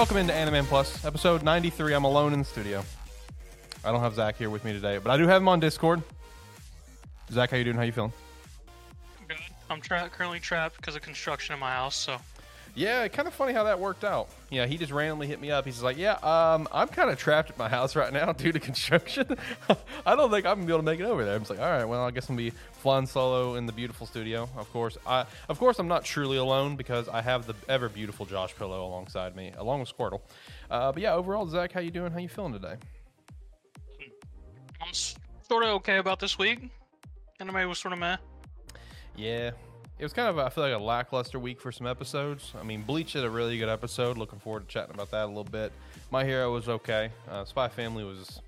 Welcome into Animan Plus, episode 93. I'm alone in the studio. I don't have Zach here with me today, but I do have him on Discord. Zach, how you doing? How you feeling? Good. I'm tra- currently trapped because of construction in my house, so Yeah, kind of funny how that worked out. Yeah, he just randomly hit me up. He's like, "Yeah, um, I'm kind of trapped at my house right now due to construction. I don't think I'm gonna be able to make it over there." I'm just like, "All right, well, I guess I'm gonna be flying solo in the beautiful studio." Of course, I, of course, I'm not truly alone because I have the ever beautiful Josh Pillow alongside me, along with Squirtle. Uh, but yeah, overall, Zach, how you doing? How you feeling today? I'm sort of okay about this week. Anime was sort of meh. Yeah. It was kind of, I feel like, a lackluster week for some episodes. I mean, Bleach did a really good episode. Looking forward to chatting about that a little bit. My Hero was okay. Uh, Spy Family was,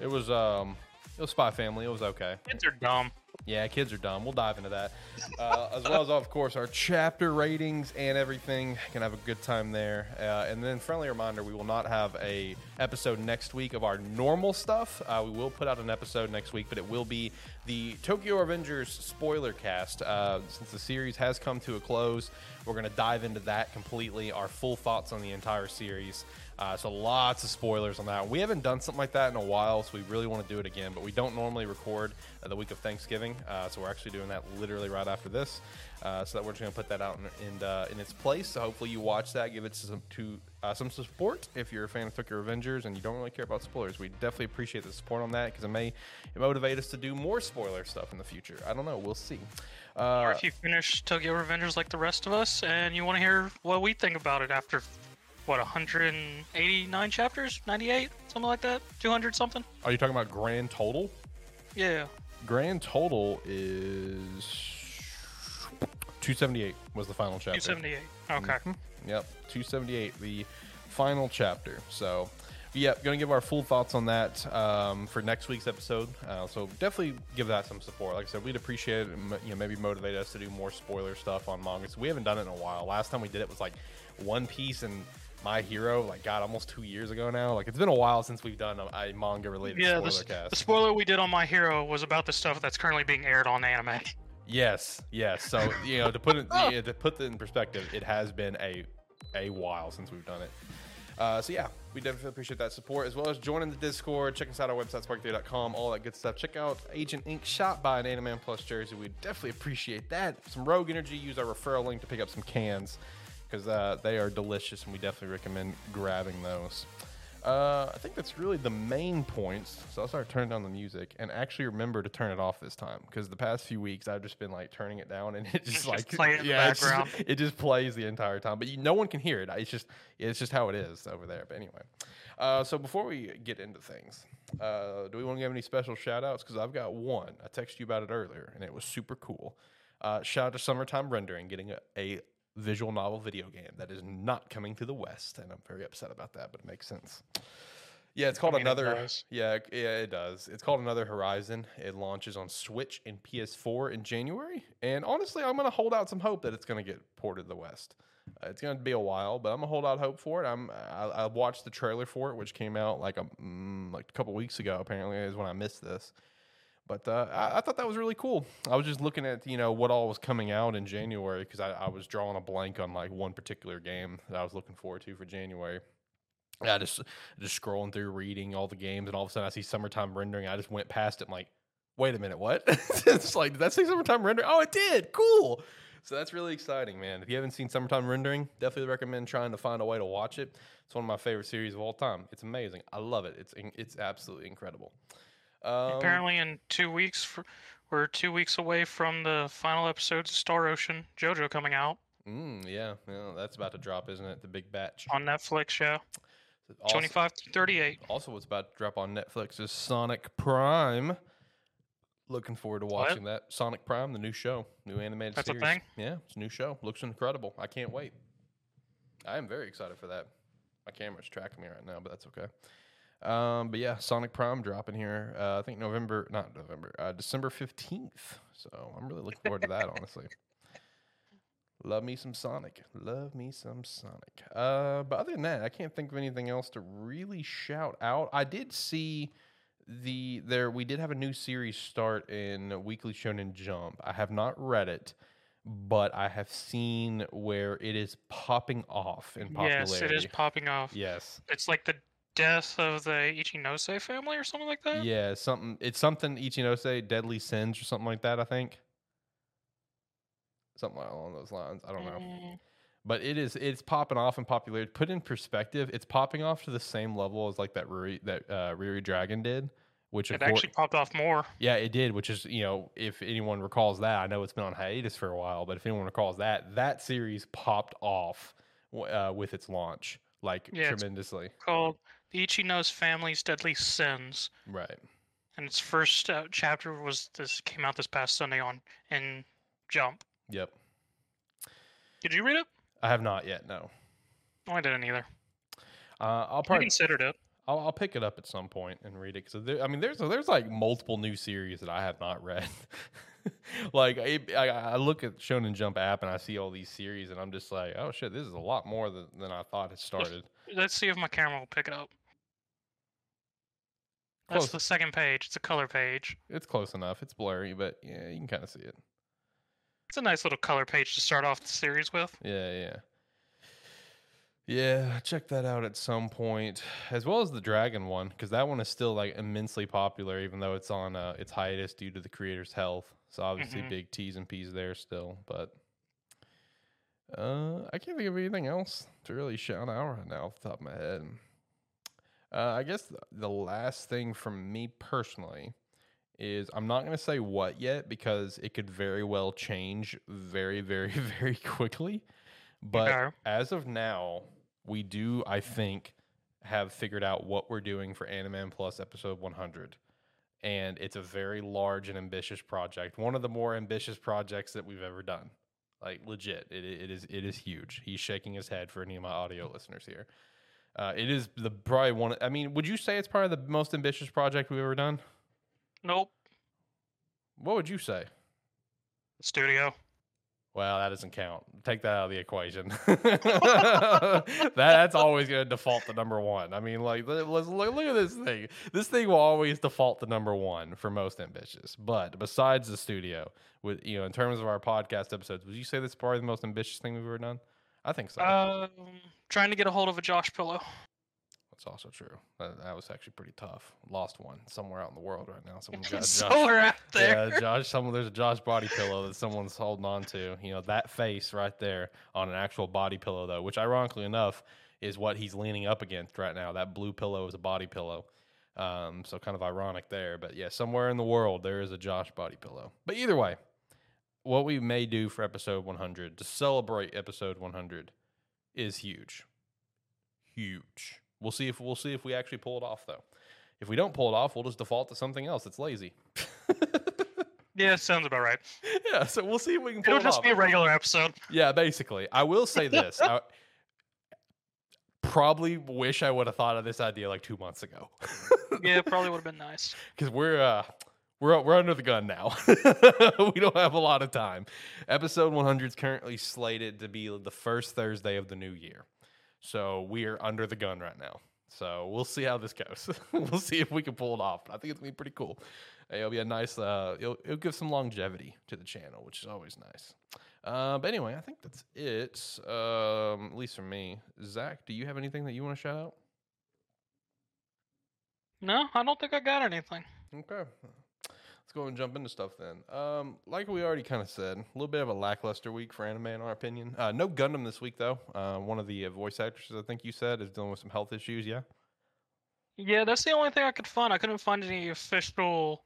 it was, um, it was Spy Family. It was okay. Kids are dumb. Yeah, kids are dumb. We'll dive into that, uh, as well as, of course, our chapter ratings and everything. Can have a good time there. Uh, and then, friendly reminder: we will not have a episode next week of our normal stuff. Uh, we will put out an episode next week, but it will be the Tokyo Revengers spoiler cast. Uh, since the series has come to a close, we're going to dive into that completely. Our full thoughts on the entire series. Uh, so lots of spoilers on that. We haven't done something like that in a while, so we really want to do it again. But we don't normally record uh, the week of Thanksgiving, uh, so we're actually doing that literally right after this. Uh, so that we're just going to put that out in in, uh, in its place. So hopefully you watch that, give it some to uh, some support if you're a fan of Tokyo Revengers and you don't really care about spoilers. We definitely appreciate the support on that because it may motivate us to do more spoiler stuff in the future. I don't know. We'll see. Or if you finish Tokyo Revengers like the rest of us and you want to hear what we think about it after, what, 189 chapters? 98? Something like that? 200 something? are you talking about grand total? Yeah. Grand total is 278 was the final chapter. 278. Okay. Yep, 278, the final chapter. So, yep, going to give our full thoughts on that um, for next week's episode. Uh, so definitely give that some support. Like I said, we'd appreciate it. And, you know, maybe motivate us to do more spoiler stuff on manga. So we haven't done it in a while. Last time we did it was like One Piece and My Hero. Like God, almost two years ago now. Like it's been a while since we've done a, a manga related Yeah, spoiler the, cast. the spoiler we did on My Hero was about the stuff that's currently being aired on anime. Yes, yes. So you know, to put it yeah, to put it in perspective, it has been a a while since we've done it. Uh, so yeah, we definitely appreciate that support as well as joining the Discord. Check us out our website, spark3.com, all that good stuff. Check out Agent Ink shop by an Animan Plus jersey. We definitely appreciate that. Some Rogue Energy. Use our referral link to pick up some cans because uh, they are delicious and we definitely recommend grabbing those. Uh, I think that's really the main points. So I'll start turning down the music and actually remember to turn it off this time because the past few weeks I've just been like turning it down and it just like play it in the it's just- it just plays the entire time, but you, no one can hear it. It's just it's just how it is over there. But anyway, uh, so before we get into things, uh, do we want to give any special shout outs? Because I've got one. I texted you about it earlier, and it was super cool. Uh, shout out to Summertime Rendering getting a, a visual novel video game that is not coming to the West, and I'm very upset about that, but it makes sense. Yeah, it's called mean, another. does. Yeah, yeah, it does. It's called Another Horizon. It launches on Switch and PS4 in January. And honestly, I'm gonna hold out some hope that it's gonna get ported to the West. Uh, it's gonna be a while, but I'm gonna hold out hope for it. I'm. I, I watched the trailer for it, which came out like a mm, like a couple weeks ago. Apparently, is when I missed this. But uh, I, I thought that was really cool. I was just looking at you know what all was coming out in January because I, I was drawing a blank on like one particular game that I was looking forward to for January. I just just scrolling through, reading all the games, and all of a sudden I see summertime rendering. I just went past it, I'm like, wait a minute, what? it's like, did that say summertime rendering? Oh, it did. Cool. So that's really exciting, man. If you haven't seen summertime rendering, definitely recommend trying to find a way to watch it. It's one of my favorite series of all time. It's amazing. I love it. It's it's absolutely incredible. Um, Apparently, in two weeks, fr we're two weeks away from the final episodes of Stone Ocean JoJo coming out Mm, yeah, yeah, that's about to drop, isn't it? The big batch. on Netflix. Yeah, Also, 25 to 38. also, what's about to drop on Netflix is Sonic Prime. Looking forward to What? watching that. Sonic Prime, the new show, new animated That's a series. thing? Yeah, it's a new show. Looks incredible. I can't wait. I am very excited for that. My camera's tracking me right now, but that's okay. Um, but yeah, Sonic Prime dropping here. Uh, I think November, not November, uh, December fifteenth. So I'm really looking forward to that. Honestly, love me some Sonic. Love me some Sonic. Uh, but other than that, I can't think of anything else to really shout out. I did see the there. We did have a new series start in Weekly Shonen Jump. I have not read it, but I have seen where it is popping off in popularity. Yes, it is popping off. Yes. It's like the death of the Ichinose family or something like that. Yeah, something. It's something Ichinose, Deadly Sins, or something like that. I think. Something along those lines. I don't know. Mm, but it is it's popping off in popularity. Put in perspective, it's popping off to the same level as like that Ruri that uh, Ruri Dragon did, which of It course, actually popped off more. yeah, it did. Which is you know if anyone recalls that, I know it's been on hiatus for a while, but if anyone recalls that, that series popped off uh, with its launch like Yeah, it's- tremendously. Called The Ichinose Family's Deadly Sins. Right. And its first uh, chapter was this came out this past Sunday on in Jump. Yep. Did you read it? I have not yet. No. No, I didn't either. Uh, I'll I probably considered it. I'll, I'll pick it up at some point and read it because I mean, there's there's like multiple new series that I have not read. like I, I, I look at Shonen Jump app and I see all these series and I'm just like, oh shit, this is a lot more than, than I thought it started. Let's see if my camera will pick it up. That's Close. the second page. It's a color page. It's close enough. It's blurry, but yeah, you can kind of see it. It's a nice little color page to start off the series with. Yeah, yeah. Yeah, check that out at some point, as well as the Dragon one, because that one is still like immensely popular, even though it's on uh, its hiatus due to the creator's health. So obviously, Mhm. big T's and P's there still, but uh, I can't think of anything else to really shout out right now off the top of my head. Uh, I guess the, last thing from me personally is I'm not going to say what yet because it could very well change very, very, very quickly. But as of now, we do, I think, have figured out what we're doing for Animan Plus episode 100. And it's a very large and ambitious project. One of the more ambitious projects that we've ever done. Like legit, it, it is it is huge. He's shaking his head for any of my audio listeners here. Uh, it is the probably one. I mean, would you say it's probably the most ambitious project we've ever done? Nope. What would you say? Studio. Well, that doesn't count. Take that out of the equation. that, that's always going to default to number one. I mean, like, let- let's look, look at this thing. This thing will always default to number one for most ambitious. But besides the studio, with you know, in terms of our podcast episodes, would you say this is probably the most ambitious thing we've ever done? I think so. Um, trying to get a hold of a Josh pillow. That's also true. That, that was actually pretty tough. Lost one somewhere out in the world right now. Someone got somewhere out there. Yeah, Josh. Someone there's a Josh body pillow that someone's holding on to. You know that face right there on an actual body pillow though, which ironically enough is what he's leaning up against right now. That blue pillow is a body pillow. Um, so kind of ironic there, but yeah, somewhere in the world there is a Josh body pillow. But either way, what we may do for episode 100 to celebrate episode 100 is huge, huge. We'll see if we'll see if we actually pull it off though. If we don't pull it off, we'll just default to something else It's lazy. Yeah, sounds about right. yeah, so we'll see if we can pull It'll it just off. be a regular episode. yeah, basically. I will say this. I probably wish I would have thought of this idea like two months ago. Yeah, probably would have been nice. because we're uh we're we're under the gun now. we don't have a lot of time. Episode 100 is currently slated to be the first Thursday of the new year, so we are under the gun right now. So we'll see how this goes. we'll see if we can pull it off. I think it's gonna be pretty cool. It'll be a nice. Uh, it'll, it'll give some longevity to the channel, which is always nice. Uh, but anyway, I think that's it. Um, at least for me. Zach, do you have anything that you want to shout out? No, I don't think I got anything. Okay. Let's go and jump into stuff then. Um, like we already kind of said, a little bit of a lackluster week for anime, in our opinion. Uh, no Gundam this week, though. Uh, one of the uh, voice actresses, I think you said, is dealing with some health issues. Yeah. Yeah, that's the only thing I could find. I couldn't find any official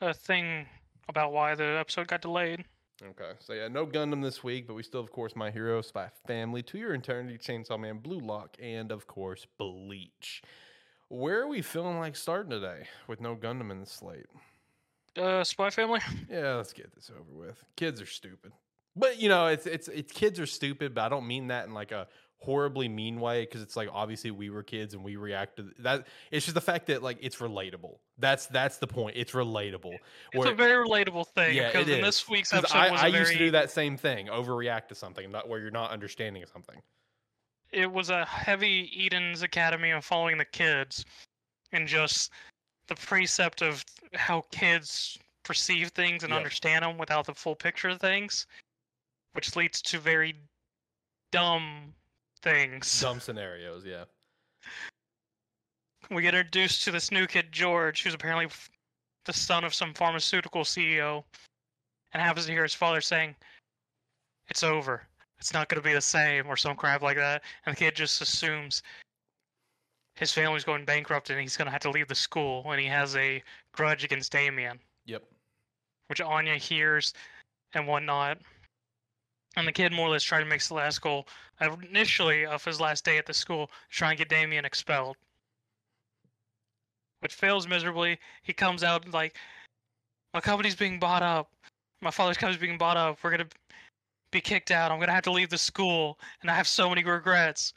uh, thing about why the episode got delayed. Okay. So yeah, no Gundam this week, but we still, of course, My Hero, Spy Family, To Your Eternity, Chainsaw Man, Blue Lock, and of course, Bleach. Where are we feeling like starting today with no Gundam in the slate? Uh, Spy Family. Yeah, let's get this over with. Kids are stupid. But you know, it's it's it's kids are stupid, but I don't mean that in like a horribly mean way because it's like obviously we were kids and we reacted that it's just the fact that like it's relatable. That's that's the point. It's relatable. It's a very relatable thing Yeah, because it in is. this week's episode I, I very, used to do that same thing, overreact to something, not where you're not understanding something. it was a heavy Eden's Academy of following the kids, and just the precept of how kids perceive things and understand them without the full picture of things. which leads to very dumb things. Dumb scenarios, yeah. We get introduced to this new kid, George, who's apparently the son of some pharmaceutical CEO, and happens to hear his father saying, It's over. It's not going to be the same, or some crap like that. And the kid just assumes his family's going bankrupt and he's going to have to leave the school, and he has a grudge against Damien. Yep. which Anya hears and whatnot. And the kid more or less trying to make the last goal uh, initially of his last day at the school, to try and get Damien expelled. Which fails miserably. He comes out like, my company's being bought up. My father's company's being bought up. We're gonna be kicked out. I'm gonna have to leave the school, and I have so many regrets.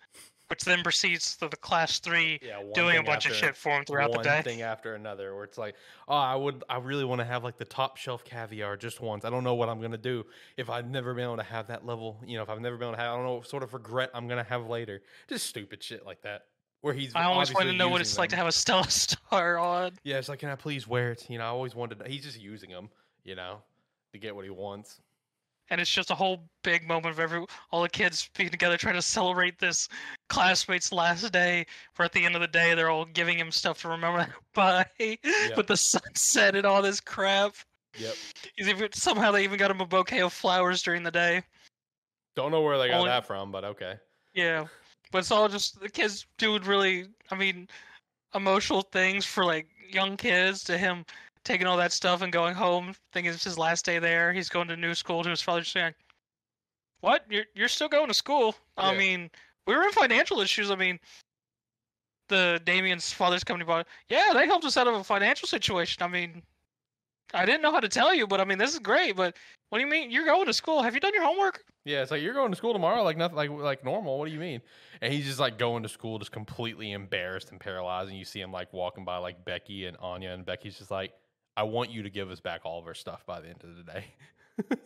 Which then proceeds to the class three Yeah, doing a bunch of shit for him throughout the one day. thing after another where it's like oh i would i really want to have like the top shelf caviar just once. I don't know what i'm gonna do if i've never been able to have that level you know if i've never been able to have i don't know what sort of regret i'm gonna have later. Just stupid shit like that where he's I always wanted to know what it's like to have a Stella Star on. yeah it's like can i please wear it? You know i always wanted he's just using them you know to get what he wants and it's just a whole big moment of every all the kids being together trying to celebrate this classmate's last day. For at the end of the day, they're all giving him stuff to remember by with the sunset and all this crap. yep even somehow they even got him a bouquet of flowers during the day. don't know where they got Only- that from but okay Yeah, but it's all just the kids doing really, I mean, emotional things for like young kids. To him taking all that stuff and going home, thinking it's his last day there. He's going to new school. To his father's saying, "What? You're you're still going to school? I mean, we were in financial issues. I mean." The Damien's father's company bought. Yeah, they helped us out of a financial situation. I mean, I didn't know how to tell you, but I mean, this is great. But what do you mean you're going to school? Have you done your homework? Yeah, it's like you're going to school tomorrow, like nothing, like like normal. What do you mean? And he's just like going to school, just completely embarrassed and paralyzed. And you see him like walking by like Becky and Anya, and Becky's just like, "I want you to give us back all of our stuff by the end of the day."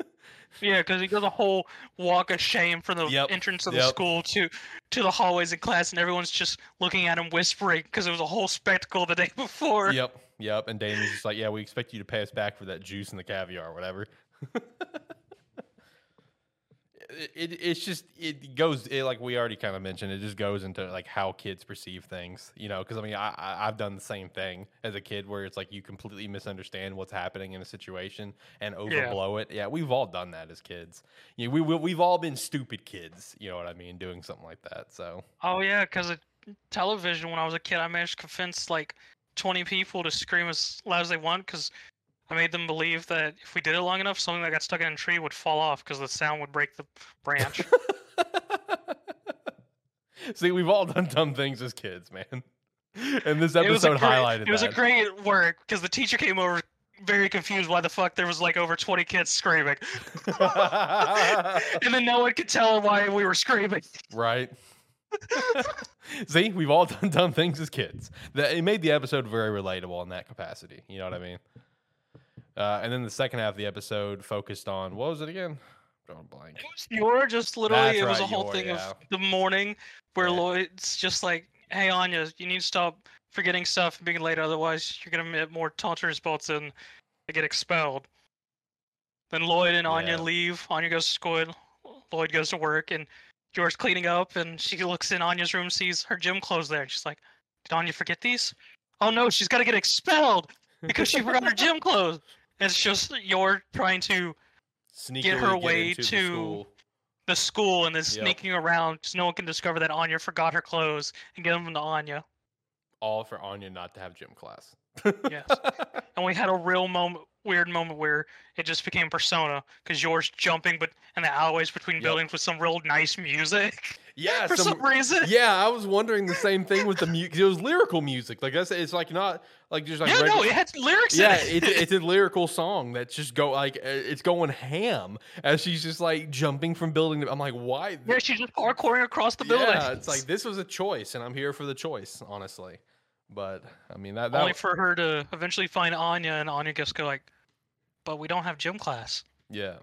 Yeah, because he does a whole walk of shame from the Yep, entrance of the yep. school to to the hallways in class, and everyone's just looking at him, whispering because it was a whole spectacle the day before. yep, yep. And Damien's just like, "Yeah, we expect you to pay us back for that juice and the caviar, or whatever." it, it it's just it goes it, like we already kind of mentioned. It just goes into like how kids perceive things, you know. Because I mean, I, I I've done the same thing as a kid, where it's like you completely misunderstand what's happening in a situation and overblow it. Yeah, we've all done that as kids. Yeah, we, we we've all been stupid kids. You know what I mean? Doing something like that. So Oh yeah, because television when I was a kid, I managed to convince like twenty people to scream as loud as they want because I made them believe that if we did it long enough, something that got stuck in a tree would fall off because the sound would break the branch. See, we've all done dumb things as kids, man. And this it episode great, highlighted It was that. a great work because the teacher came over very confused why the fuck there was like over 20 kids screaming and then no one could tell why we were screaming right. See, we've all done dumb things as kids. That it made the episode very relatable in that capacity. You know what I mean? Uh, and then the second half of the episode focused on what was it again? Drawing a blank. You're just literally That's it was right, a whole Yor, thing yeah. of the morning where Yeah. Lloyd's just like, "Hey Anya, you need to stop forgetting stuff and being late, otherwise you're gonna get more tonitrus bolts and get expelled." Then Lloyd and Anya Yeah. leave. Anya goes to school. Lloyd goes to work, and Yor cleaning up. And she looks in Anya's room, sees her gym clothes there, and she's like, "Did Anya forget these? Oh no, she's got to get expelled because she forgot her gym clothes." It's just you're trying to Sneakily her way into the to- school. the school and is Yep. sneaking around so no one can discover that Anya forgot her clothes and get them to Anya. all for Anya not to have gym class. Yes. And we had a real moment, weird moment where it just became persona because Yor jumping, but in the alleyways between Yep. buildings with some real nice music yeah, for some, some reason. yeah, I was wondering the same thing with the music. It was lyrical music. Like I said, it's like not like just like Yeah, no, it had lyrics yeah, in it. it's it's a lyrical song that's just go like uh, it's going ham as she's just like jumping from building. To, I'm like, why? yeah, she's just parkouring across the building. Yeah, it's like this was a choice, and I'm here for the choice, honestly. But I mean that that only for her to eventually find Anya, and Anya gets go like, "But we don't have gym class." yeah.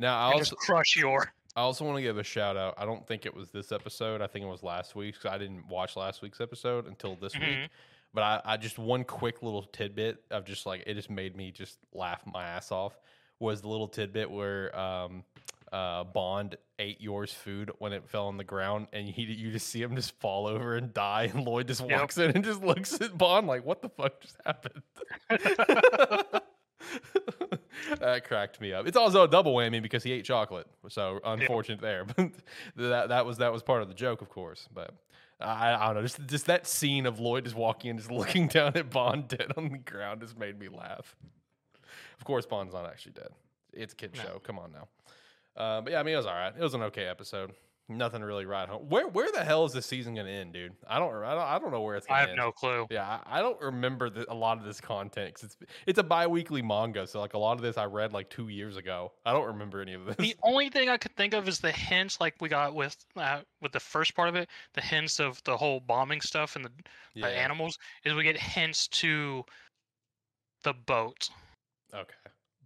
Now I And also just crush your. I also want to give a shout out. I don't think it was this episode. I think it was last week's. I didn't watch last week's episode until this week. Mhm. But I, I just one quick little tidbit of just like it just made me just laugh my ass off was the little tidbit where um uh, Bond ate Yor's food when it fell on the ground, and he you just see him just fall over and die, and Lloyd just Yep. walks in and just looks at Bond like, "What the fuck just happened?" that cracked me up. It's also a double whammy because he ate chocolate, so unfortunate there. But that that was that was part of the joke, of course. But I, I don't know, just just that scene of Lloyd just walking and just looking down at Bond dead on the ground just made me laugh. Of course, Bond's not actually dead. It's a kid No. show. Come on now. Uh, but yeah, I mean, it was all right. It was an okay episode. Nothing really right home. Where where the hell is this season gonna end, dude? I don't I don't, I don't know where it's I have end. no clue. Yeah, I, I don't remember the, a lot of this content 'cause it's it's a bi-weekly manga, so like a lot of this I read like two years ago. I don't remember any of this. The only thing I could think of is the hints, like we got with uh, with the first part of it, the hints of the whole bombing stuff and the, yeah. the animals. Is we get hints to the boat. Okay,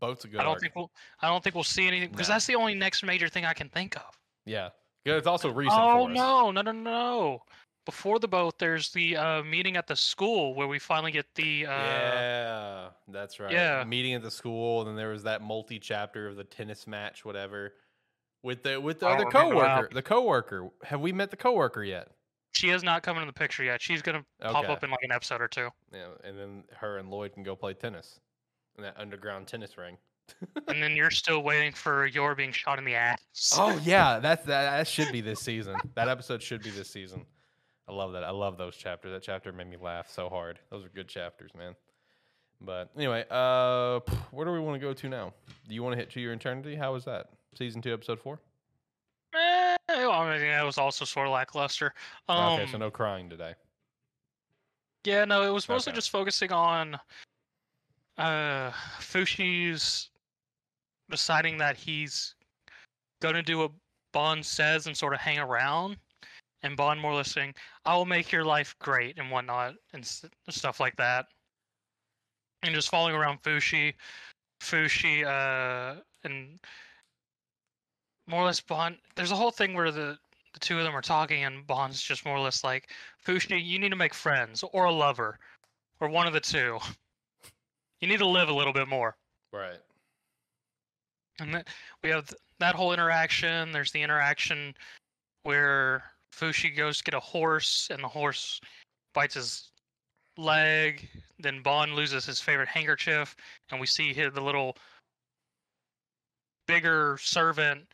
boat's a good. I don't arc. think we'll. I don't think we'll see anything because No. that's the only next major thing I can think of. Yeah, yeah. It's also recent. oh no, no, no, no! Before the boat, there's the uh, meeting at the school where we finally get the. Uh, yeah, that's right. yeah. meeting at the school, and then there was that multi-chapter of the tennis match, whatever. With the with the other coworker, the coworker. Have we met the coworker yet? She has not come into the picture yet. She's gonna pop up in like an episode or two. Yeah, and then her and Lloyd can go play tennis in that underground tennis ring. And then you're still waiting for your being shot in the ass. Oh yeah, that's that. That should be this season. That episode should be this season. I love that. I love those chapters. That chapter made me laugh so hard. Those are good chapters, man. But anyway, uh, where do we want to go to now? Do you want to hit to your eternity? How was that? Season two, episode four. Eh, well, I mean, that was also sort of lackluster. Um, okay, so no crying today. Yeah, no, it was mostly Okay. just focusing on uh Fushi's deciding that he's gonna do what Bond says and sort of hang around, and Bond more or less saying, "I will make your life great" and whatnot and s- stuff like that, and just following around Fushi, Fushi, uh, and more or less Bond. There's a whole thing where the the two of them are talking, and Bond's just more or less like, Fushi, you need to make friends or a lover, or one of the two. You need to live a little bit more. Right. And that, we have th- that whole interaction. There's the interaction where Fushi goes to get a horse, and the horse bites his leg. Then Bond loses his favorite handkerchief, and we see his, the little bigger servant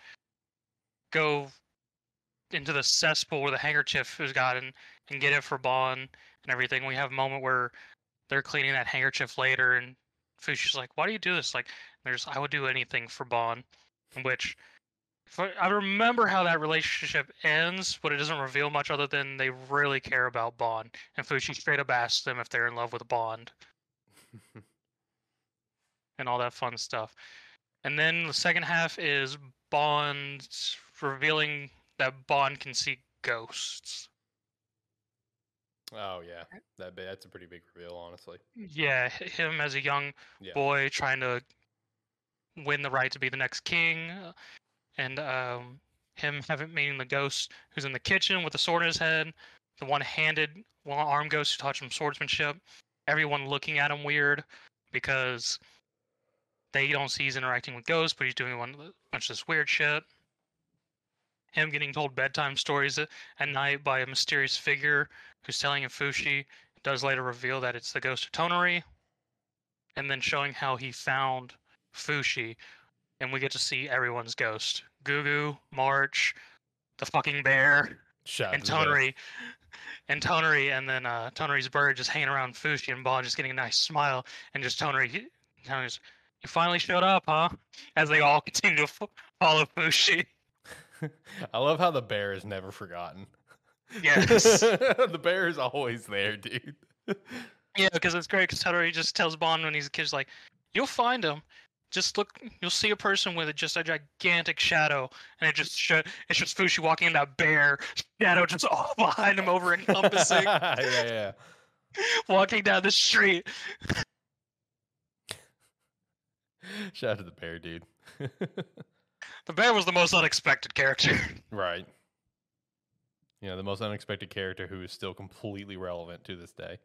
go into the cesspool where the handkerchief is gotten and, and get it for Bond and everything. We have a moment where they're cleaning that handkerchief later, and Fushi's like, "Why do you do this?" Like, there's, "I would do anything for Bond," which I, I remember how that relationship ends, but it doesn't reveal much other than they really care about Bond, and Fushi straight up asks them if they're in love with Bond and all that fun stuff. And then the second half is Bond revealing that Bond can see ghosts. Oh yeah, that that's a pretty big reveal, honestly. Yeah, him as a young Yeah. boy trying to win the right to be the next king, and um, him having meeting the ghost who's in the kitchen with the sword in his head, the one-handed, one-armed ghost who taught him swordsmanship. Everyone looking at him weird because they don't see he's interacting with ghosts, but he's doing one bunch of this weird shit. Him getting told bedtime stories at, at night by a mysterious figure who's telling him Fushi does later reveal that it's the ghost of Tonari, and then showing how he found Fushi, and we get to see everyone's ghost: Gugu, March, the fucking bear, Shout and to. Tonari, and Tonari, and then uh, Tonari's bird just hanging around Fushi, and Bond just getting a nice smile, and just Tonari, he- you finally showed up, huh? As they all continue to f- follow Fushi. I love how the bear is never forgotten. Yes. the bear is always there, dude. Yeah, because it's great. Because Tonari just tells Bond when he's a kid, like, "You'll find him. Just look. You'll see a person with just a gigantic shadow, and it just sh- it's just Fushi walking in that bear shadow just all behind him, over encompassing, yeah, yeah. walking down the street. Shout out to the bear, dude. The bear was the most unexpected character. right. You know, the most unexpected character who is still completely relevant to this day.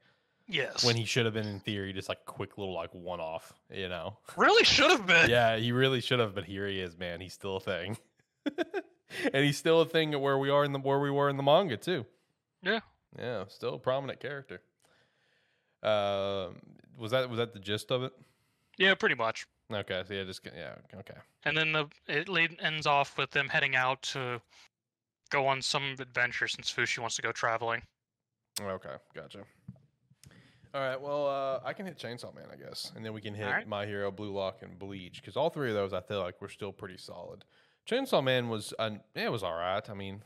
Yes. When he should have been, in theory, just like quick little like one off, you know? really should have been. yeah, he really should have, but here he is, man. He's still a thing. and he's still a thing at where we are in the where we were in the manga too. Yeah. Yeah, still a prominent character. Uh, was that was that the gist of it? Yeah, pretty much. Okay, so yeah, just yeah, okay. And then the it lead, ends off with them heading out to go on some adventure since Fushi wants to go traveling. Okay, gotcha. All right, well, uh, I can hit Chainsaw Man, I guess, and then we can hit Alright. My Hero, Blue Lock, and Bleach because all three of those I feel like were still pretty solid. Chainsaw Man was, uh, it was all right. I mean,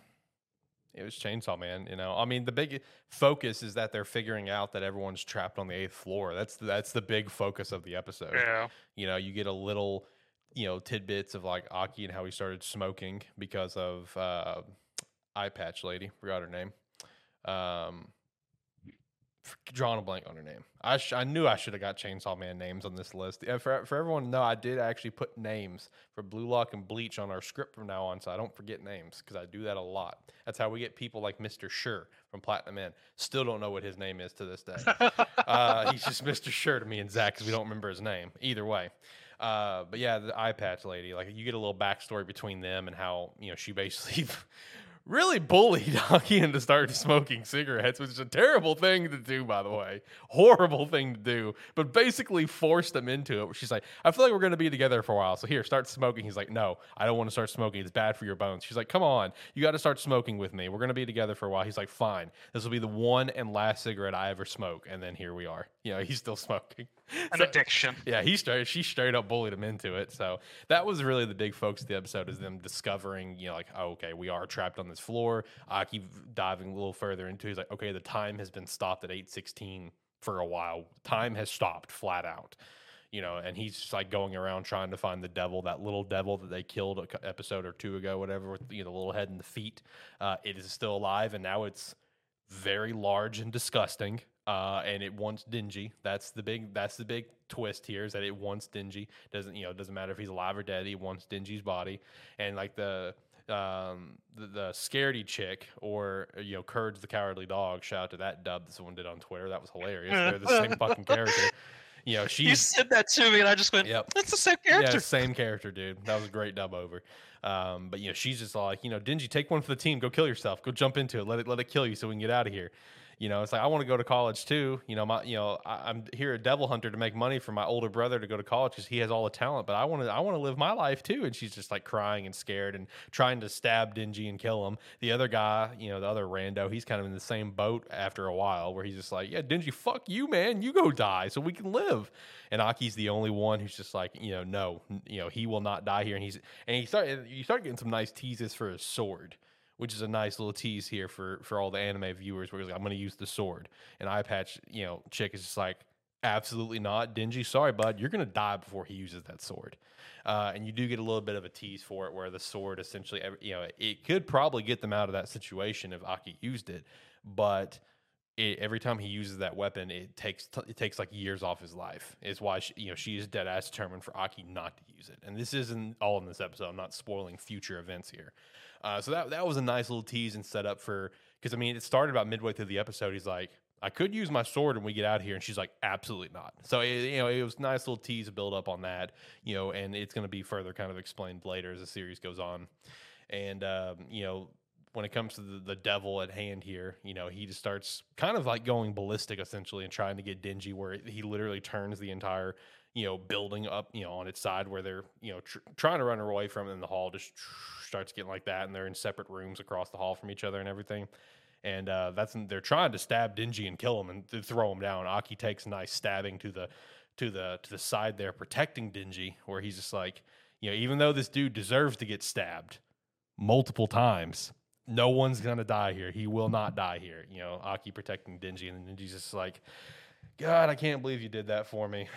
it was Chainsaw Man. You know, I mean, the big focus is that they're figuring out that everyone's trapped on the eighth floor. That's that's the big focus of the episode. Yeah. You know, you get a little, you know, tidbits of like Aki and how he started smoking because of uh, eye patch lady. Forgot her name. Um, drawing a blank on her name. I sh- I knew I should have got Chainsaw Man names on this list. Yeah, for for everyone to know, I did actually put names for Blue Lock and Bleach on our script from now on, so I don't forget names because I do that a lot. That's how we get people like Mister Sure from Platinum End. Still don't know what his name is to this day. uh, he's just Mr. Sure to me and Zach because we don't remember his name. Either way. Uh, but yeah, the eye patch lady, like you get a little backstory between them and how, you know, she basically really bullied Aki into start smoking cigarettes, which is a terrible thing to do, by the way. Horrible thing to do, but basically forced him into it. She's like, I feel like we're going to be together for a while. So here, start smoking. He's like, No, I don't want to start smoking. It's bad for your bones. She's like, Come on, you got to start smoking with me. We're going to be together for a while. He's like, Fine. This will be the one and last cigarette I ever smoke. And then here we are. You know, he's still smoking. An So- addiction. yeah, he straight she straight up bullied him into it. So that was really the big focus of the episode is them discovering, you know, like, oh, okay, we are trapped on this floor. I keep diving a little further into. He's like, okay, the time has been stopped at eight sixteen for a while. Time has stopped flat out. You know, and he's just like going around trying to find the devil, that little devil that they killed a episode or two ago, whatever, with you know the little head and the feet. Uh, it is still alive, and now it's very large and disgusting. Uh, and it wants Denji. That's the big. That's the big twist here is that it wants Denji. Doesn't you know? It doesn't matter if he's alive or dead. He wants Denji's body. And like the um the, the scaredy chick or you know Courage the cowardly dog. Shout out to that dub that someone did on Twitter. That was hilarious. They're the same fucking character. You know You said that to me, and I just went, Yep. "That's the same character." yeah, same character, dude. That was a great dub over. Um, but you know, she's just like, you know, Denji, take one for the team. Go kill yourself. Go jump into it. Let it let it kill you so we can get out of here. You know, it's like I want to go to college too. You know, my you know, I, I'm here a devil hunter to make money for my older brother to go to college because he has all the talent. But I want to I want to live my life too. And she's just like crying and scared and trying to stab Denji and kill him. The other guy, you know, the other rando, he's kind of in the same boat after a while where he's just like, yeah, Denji, fuck you, man. You go die so we can live. And Aki's the only one who's just like, you know, no, you know, he will not die here. And he's and he started you start getting some nice teases for his sword, which is a nice little tease here for for all the anime viewers. Where he's like, I'm going to use the sword, and eye patch, you know, chick is just like, absolutely not, Denji. Sorry, bud, you're going to die before he uses that sword. Uh, and you do get a little bit of a tease for it, where the sword essentially, you know, it could probably get them out of that situation if Aki used it, but it, every time he uses that weapon, it takes t- it takes like years off his life. Is why she, you know she is dead ass determined for Aki not to use it. And this isn't all in this episode. I'm not spoiling future events here. Uh, so that that was a nice little tease and setup for because I mean it started about midway through the episode. He's like, I could use my sword when we get out of here, and she's like, absolutely not. So it, you know it was nice little tease to build up on that. You know, and it's going to be further kind of explained later as the series goes on. And um, you know when it comes to the, the devil at hand here, you know, he just starts kind of like going ballistic essentially and trying to get Denji where he literally turns the entire, you know, building up, you know, on its side where they're, you know, tr- trying to run away from in the hall just starts getting like that and they're in separate rooms across the hall from each other and everything. And uh, that's they're trying to stab Denji and kill him and throw him down. Aki takes a nice stabbing to the to the to the side there, protecting Denji, where he's just like, you know, even though this dude deserves to get stabbed multiple times, no one's gonna die here. He will not die here. You know, Aki protecting Denji, and then Denji's just like, God, I can't believe you did that for me.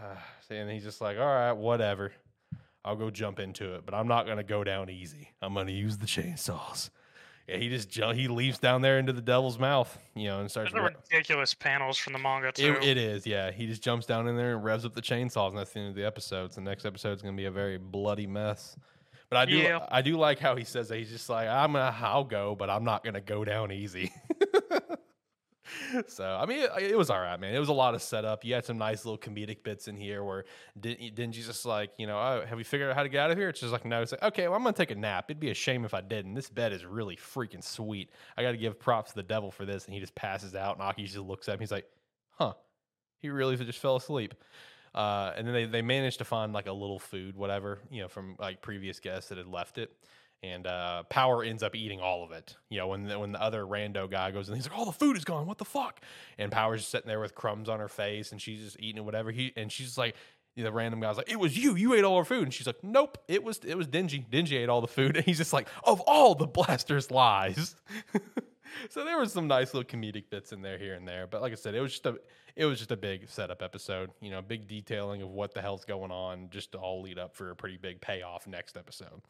and he's just like, All right, whatever. I'll go jump into it, but I'm not gonna go down easy. I'm gonna use the chainsaws. Yeah, he just ju- he leaps down there into the devil's mouth, you know, and starts. Those re- ridiculous panels from the manga too. it, it is, yeah. He just jumps down in there and revs up the chainsaws, and that's the end of the episode. So the next episode is going to be a very bloody mess. But I do, Yeah. I do like how he says that he's just like, I'm gonna, I'll go, but I'm not gonna go down easy. so I mean, it, it was all right, man. It was a lot of setup. You had some nice little comedic bits in here where didn't didn't you just like you know, oh, have we figured out how to get out of here? It's just like no, it's like okay, well, I'm gonna take a nap. It'd be a shame if I didn't. This bed is really freaking sweet. I got to give props to the devil for this. And he just passes out, and Aki just looks at him. He's like, huh, he really just fell asleep. Uh, and then they, they managed to find like a little food, whatever, you know, from like previous guests that had left it and uh, Power ends up eating all of it. You know, when the, when the other rando guy goes and he's like, "All the food is gone. What the fuck?" And Power's just sitting there with crumbs on her face, and she's just eating whatever he. And she's like, the random guy's like, "It was you. You ate all our food." And she's like, "Nope. It was it was Denji. Denji ate all the food." And he's just like, "Of all the blasters lies." so there was some nice little comedic bits in there here and there, but like I said, it was just a it was just a big setup episode. You know, big detailing of what the hell's going on, just to all lead up for a pretty big payoff next episode.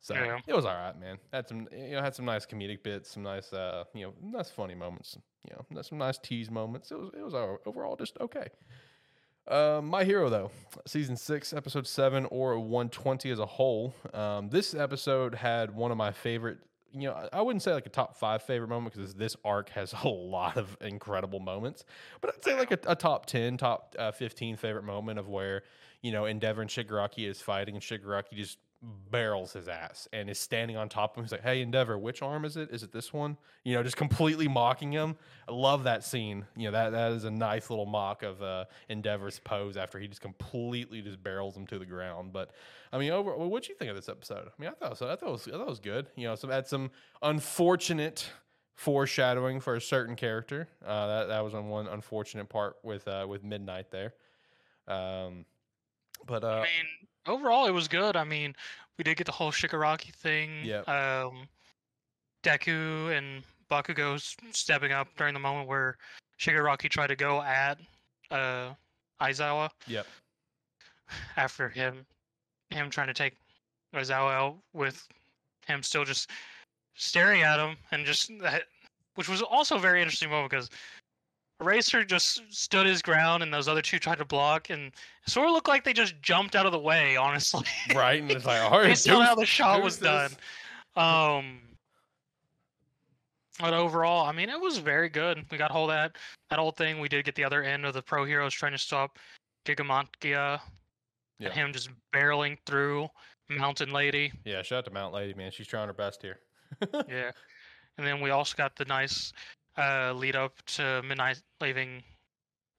So Yeah. it was all right, man. Had some, you know, had some nice comedic bits, some nice, uh, you know, nice funny moments. You know, some nice tease moments. It was, it was overall just okay. Uh, My Hero, though, season six, episode seven, or 120 as a whole. Um, this episode had one of my favorite. You know, I wouldn't say like a top five favorite moment because this arc has a lot of incredible moments, but I'd say like a, a top 10, top uh, 15 favorite moment of where, you know, Endeavor and Shigaraki is fighting and Shigaraki just barrels his ass and is standing on top of him. He's like, "Hey, Endeavor, which arm is it? Is it this one?" You know, just completely mocking him. I love that scene. You know, that that is a nice little mock of uh, Endeavor's pose after he just completely just barrels him to the ground. But I mean, over what'd you think of this episode? I mean, I thought so. I thought it was, I thought it was good. You know, some had some unfortunate foreshadowing for a certain character. Uh, that that was on one unfortunate part with uh, with Midnight there. Um, but uh, I mean, overall, it was good. I mean, we did get the whole Shigaraki thing. Yep. Um, Deku and Bakugo stepping up during the moment where Shigaraki tried to go at uh, Aizawa yep, after him him trying to take Aizawa out with him still just staring at him and just that, which was also a very interesting moment because Eraser just stood his ground and those other two tried to block and it sort of looked like they just jumped out of the way, honestly. right. And it's like, all right, based on how the shot was done. Um, but overall, I mean, it was very good. We got whole that that whole thing. We did get the other end of the pro heroes trying to stop Gigantomachia Yeah. and him just barreling through Mountain Lady. Yeah, shout out to Mountain Lady, man. She's trying her best here. yeah, and then we also got the nice uh, lead up to Midnight leaving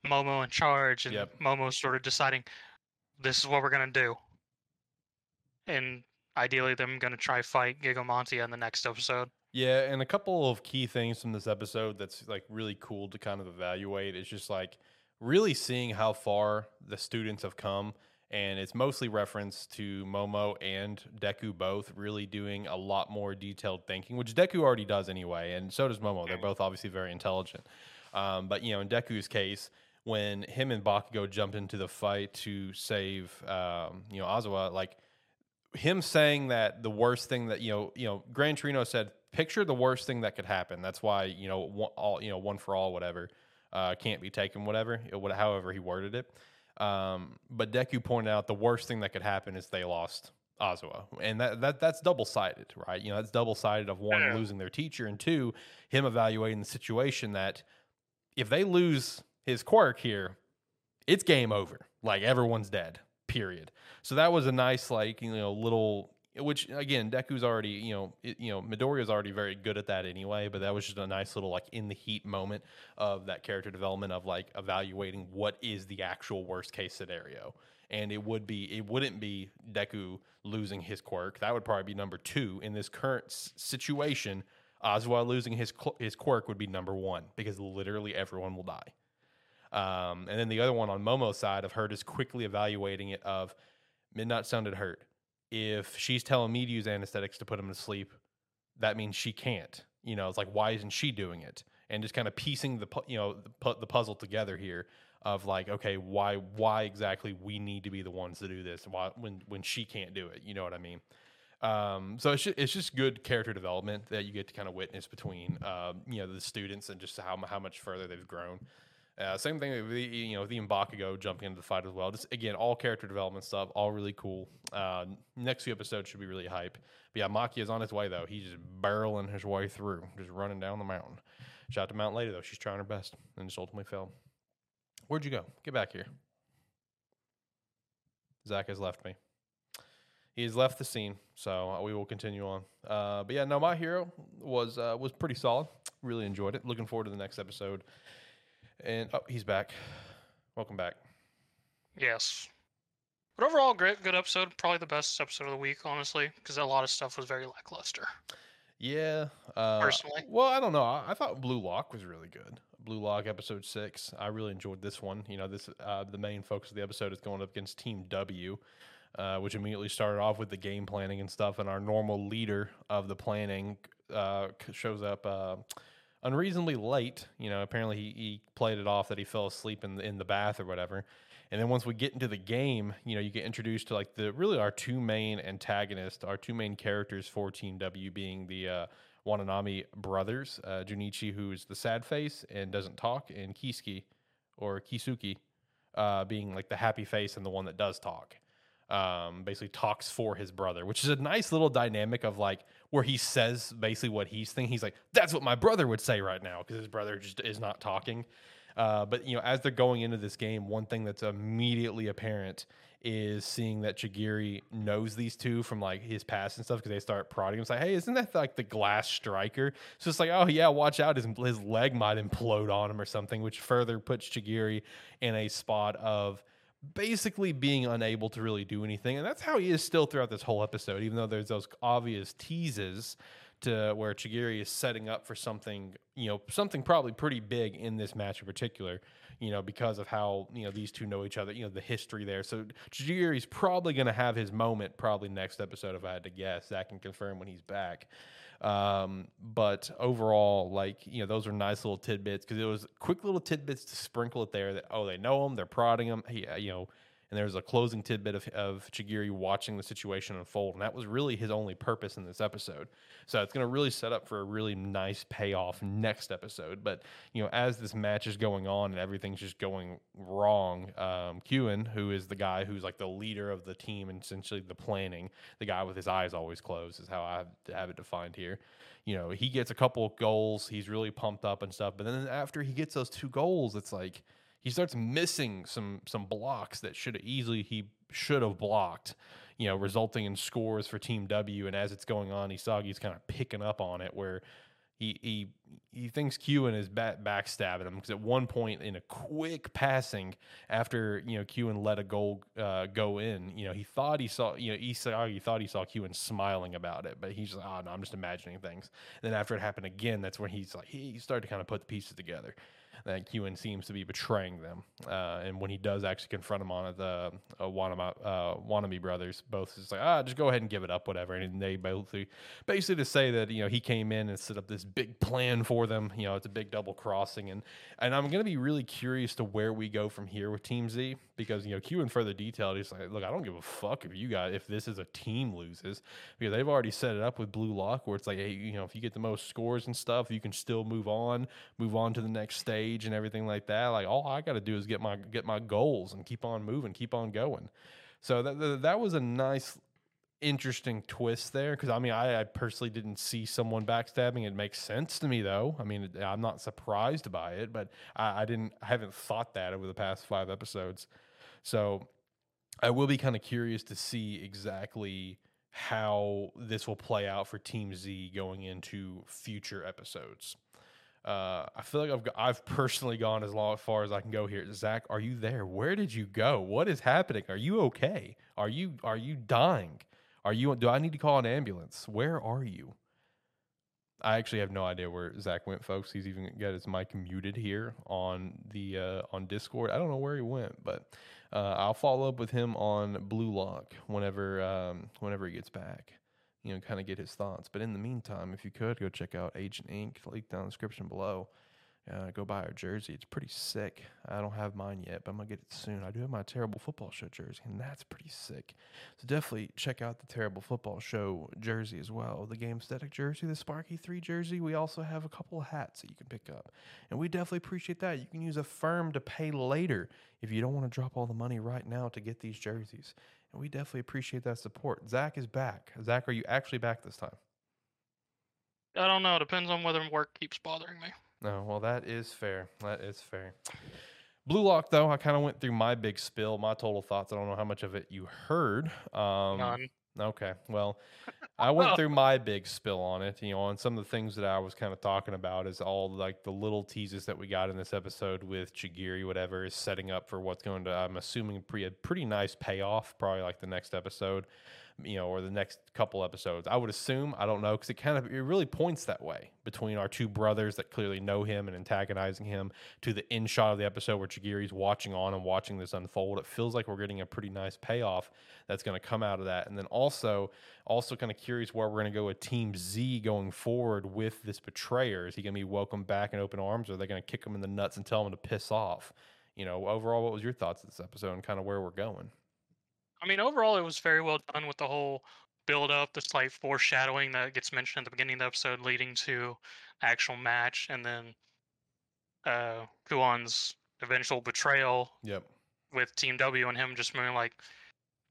Momo in charge, and Yep. Momo sort of deciding this is what we're gonna do, and ideally them gonna try fight Gigantomachia in the next episode. Yeah, and a couple of key things from this episode that's like really cool to kind of evaluate is just like really seeing how far the students have come. And it's mostly reference to Momo and Deku both really doing a lot more detailed thinking, which Deku already does anyway, and so does Momo. They're both obviously very intelligent. Um, but you know, in Deku's case, when him and Bakugo jump into the fight to save, um, you know, Aizawa, like him saying that the worst thing that you know, you know, Gran Torino said, picture the worst thing that could happen. That's why you know, one, all you know, one for all, whatever, uh, can't be taken, whatever, it however he worded it. Um, but Deku pointed out the worst thing that could happen is they lost Aizawa, and that, that that's double sided, right? You know, that's double sided of one Yeah. losing their teacher, and two, him evaluating the situation that if they lose his quirk here, it's game over. Like everyone's dead. Period. So that was a nice, like you know, little. Which again, Deku's already, you know, it, you know, Midoriya's already very good at that anyway. But that was just a nice little like in the heat moment of that character development of like evaluating what is the actual worst case scenario. And it would be, it wouldn't be Deku losing his quirk. That would probably be number two in this current s- situation. Oswald losing his cl- his quirk would be number one because literally everyone will die. Um, and then the other one on Momo's side of her just quickly evaluating it of Midnight sounded hurt. If she's telling me to use anesthetics to put him to sleep, that means she can't. You know, it's like why isn't she doing it? And just kind of piecing the you know the, the puzzle together here of like okay why why exactly we need to be the ones to do this why when when she can't do it you know what I mean um, so it's just, it's just good character development that you get to kind of witness between um, you know the students and just how how much further they've grown. Uh, same thing with the, you know with Ian Bakugo jumping into the fight as well. Just again, all character development stuff, all really cool. Uh, next few episodes should be really hype. But yeah, Maki is on his way though. He's just barreling his way through, just running down the mountain. Shout out to Mount Lady though; she's trying her best and just ultimately failed. Where'd you go? Get back here. Zach has left me. He has left the scene, so uh, we will continue on. Uh, but yeah, no, my hero was uh, was pretty solid. Really enjoyed it. Looking forward to the next episode. And oh, he's back. Welcome back. Yes. But overall, great, good episode. Probably the best episode of the week, honestly, because a lot of stuff was very lackluster. Yeah. Uh, Personally. Well, I don't know. I, I thought Blue Lock was really good. Blue Lock episode six. I really enjoyed this one. You know, this uh, the main focus of the episode is going up against Team W, uh, which immediately started off with the game planning and stuff. And our normal leader of the planning uh, shows up uh, unreasonably late. You know, apparently he, he played it off that he fell asleep in the, in the bath or whatever. And then once we get into the game, you know, you get introduced to like the really our two main antagonists, our two main characters for Team W being the uh, Wanima brothers, uh, Junichi, who's the sad face and doesn't talk, and Kiski or Kisuki, uh, being like the happy face and the one that does talk. Um, basically talks for his brother, which is a nice little dynamic of like where he says basically what he's thinking. He's like, "That's what my brother would say right now," because his brother just is not talking. Uh, but you know, as they're going into this game, one thing that's immediately apparent is seeing that Chigiri knows these two from like his past and stuff because they start prodding him. It's like, hey, isn't that like the glass striker? So it's like, oh yeah, watch out, his his leg might implode on him or something, which further puts Chigiri in a spot of basically being unable to really do anything. And that's how he is still throughout this whole episode, even though there's those obvious teases to where Chigiri is setting up for something, you know, something probably pretty big in this match in particular, you know, because of how, you know, these two know each other, you know, the history there. So Chigiri's probably going to have his moment probably next episode, if I had to guess. That can confirm when he's back. Um, but overall, like, you know, those are nice little tidbits because it was quick little tidbits to sprinkle it there that, oh, they know him, they're prodding him. He, uh, you know, and there was a closing tidbit of, of Chigiri watching the situation unfold. And that was really his only purpose in this episode. So it's going to really set up for a really nice payoff next episode. But, you know, as this match is going on and everything's just going wrong, um, Kuon, who is the guy who's like the leader of the team and essentially the planning, the guy with his eyes always closed is how I have, have it defined here. You know, he gets a couple goals. He's really pumped up and stuff. But then after he gets those two goals, it's like, he starts missing some some blocks that should have easily he should have blocked, you know, resulting in scores for Team W. And as it's going on, Isagi's kind of picking up on it where he he he thinks Kuon is back, backstabbing him because at one point in a quick passing after you know Kuon let a goal uh, go in, you know he thought he saw you know Isagi thought he saw Kuon smiling about it, but he's like, oh no, I'm just imagining things. And then after it happened again, that's when he's like he started to kind of put the pieces together that Kuon seems to be betraying them. Uh, and when he does actually confront him on it, the uh, uh, Wanima brothers both just like, ah, just go ahead and give it up, whatever. And they basically, basically to say that, you know, he came in and set up this big plan for them. You know, it's a big double crossing. And, and I'm going to be really curious to where we go from here with Team Z because, you know, Q further detail, he's like, look, I don't give a fuck if you got, if this is a team loses because they've already set it up with Blue Lock where it's like, hey, you know, if you get the most scores and stuff, you can still move on, move on to the next stage and everything like that. Like all I got to do is get my get my goals and keep on moving, keep on going. So that that, that was a nice, interesting twist there. Because I mean, I, I personally didn't see someone backstabbing. It makes sense to me though. I mean, I'm not surprised by it, but I, I didn't, I haven't thought that over the past five episodes. So I will be kind of curious to see exactly how this will play out for Team Z going into future episodes. Uh, I feel like I've I've personally gone as long as far as I can go here. Zach, are you there? Where did you go? What is happening? Are you okay? Are you are you dying? Are you? Do I need to call an ambulance? Where are you? I actually have no idea where Zach went, folks. He's even got his mic muted here on the uh, on Discord. I don't know where he went, but uh, I'll follow up with him on Blue Lock whenever um, whenever he gets back you know, kind of get his thoughts. But in the meantime, if you could go check out Agent Ink, link down in the description below. Uh, go buy our jersey. It's pretty sick. I don't have mine yet, but I'm gonna get it soon. I do have my Terrible Football Show jersey, and that's pretty sick. So definitely check out the Terrible Football Show jersey as well. The Game Static jersey, the Sparky 3 jersey. We also have a couple of hats that you can pick up. And we definitely appreciate that. You can use Affirm to pay later if you don't want to drop all the money right now to get these jerseys. And we definitely appreciate that support. Zach is back. Zach, are you actually back this time? I don't know. Depends on whether work keeps bothering me. No, well, that is fair. That is fair. Blue Lock, though, I kind of went through my big spill, my total thoughts. I don't know how much of it you heard. Um, None. Okay. Well, I went through oh. my big spill on it, you know, and some of the things that I was kind of talking about is all like the little teases that we got in this episode with Chigiri, whatever, is setting up for what's going to, I'm assuming, pre- a pretty nice payoff, probably like the next episode, you know, or the next couple episodes. I would assume, I don't know, because it kind of, it really points that way between our two brothers that clearly know him and antagonizing him to the end shot of the episode where Chigiri's watching on and watching this unfold. It feels like we're getting a pretty nice payoff that's going to come out of that. And then also, also kind of curious where we're going to go with Team Z going forward with this betrayer. Is he going to be welcomed back in open arms, or are they going to kick him in the nuts and tell him to piss off? You know, overall, what was your thoughts of this episode and kind of where we're going? I mean, overall, it was very well done with the whole build up, the slight foreshadowing that gets mentioned at the beginning of the episode, leading to actual match, and then uh, Kuon's eventual betrayal Yep. with Team W and him just being like,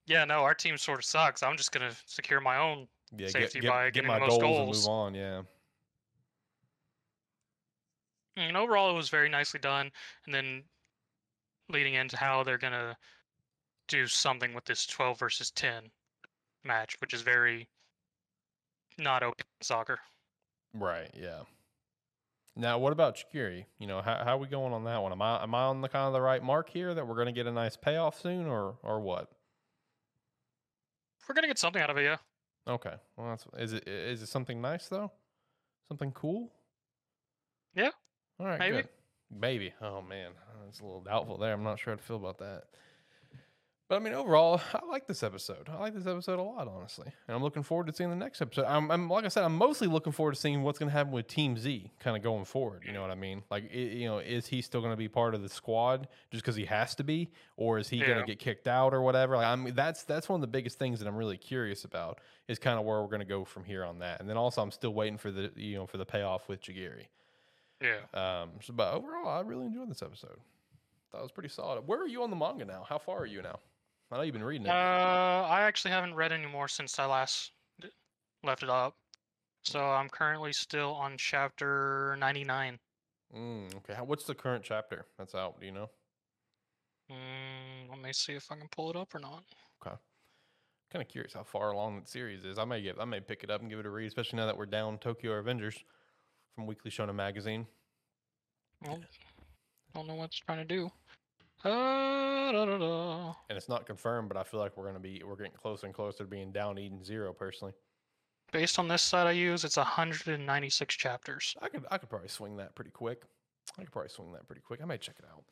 "Yeah, no, our team sort of sucks. I'm just gonna secure my own." Yeah, Safety get, by get getting my the most goals, goals. and move on. Yeah. And overall, it was very nicely done. And then leading into how they're gonna do something with this 12 versus 10 match, which is very not open soccer. Right. Yeah. Now, what about Chigiri? You know, how, how are we going on that one? Am I am I on the kind of the right mark here that we're going to get a nice payoff soon, or or what? We're gonna get something out of it, yeah. Okay. Well, that's is it is it something nice though? Something cool? Yeah, All right. maybe. Good. Maybe. Oh man, it's a little doubtful there. I'm not sure how to feel about that. But I mean, overall, I like this episode. I like this episode a lot, honestly, and I'm looking forward to seeing the next episode. I'm, I'm like I said, I'm mostly looking forward to seeing what's going to happen with Team Z, kind of going forward. You know what I mean? Like, i you know, is he still going to be part of the squad just because he has to be, or is he going to get kicked out or whatever? Like, I mean, that's that's one of the biggest things that I'm really curious about is kind of where we're going to go from here on that. And then also, I'm still waiting for the you know for the payoff with Chigiri. Yeah. Um, so, but overall, I really enjoyed this episode. That was pretty solid. Where are you on the manga now? How far are you now? I know you've been reading Uh, it. I actually haven't read any more since I last left it up. So I'm currently still on chapter 99. Mm, okay. How, what's the current chapter that's out? Do you know? Mm, let me see if I can pull it up or not. Okay. Kind of curious how far along the series is. I may get, I may pick it up and give it a read, especially now that we're down Tokyo Revengers from Weekly Shonen Magazine. Well, don't know what it's trying to do. Uh, da, da, da. And it's not confirmed, but I feel like we're gonna be, we're getting closer and closer to being down Eden Zero. Personally, Based on this site I use, it's 196 chapters. I could, I could probably swing that pretty quick. I could probably swing that pretty quick. I may check it out.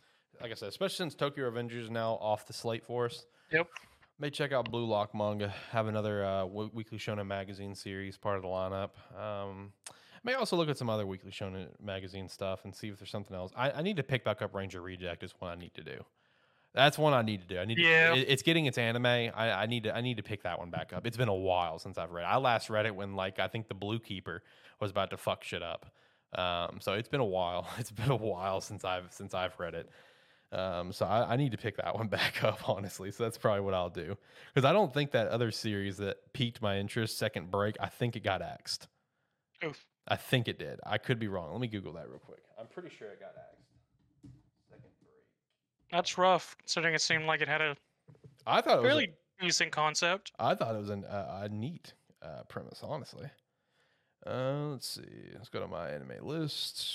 Like I said, especially since Tokyo Revengers is now off the slate for us. Yep. May check out Blue Lock manga. Have another uh, weekly Shonen magazine series part of the lineup. Um, may also look at some other weekly Shonen magazine stuff and see if there's something else. I, I need to pick back up Ranger Reject. Is what I need to do. That's one I need to do. I need. Yeah. To, it- it's getting its anime. I, I need to. I need to pick that one back up. It's been a while since I've read. it. I last read it when like I think the Blue Keeper was about to fuck shit up. Um, so it's been a while. It's been a while since I've since I've read it. Um, so I, I need to pick that one back up, honestly. So that's probably what I'll do. Because I don't think that other series that piqued my interest, Second Break, I think it got axed. Oof. I think it did. I could be wrong. Let me Google that real quick. I'm pretty sure it got axed. Second Break. That's rough, considering it seemed like it had a I thought it was. fairly decent concept. I thought it was an, uh, a neat uh, premise, honestly. Uh, let's see. Let's go to my anime list.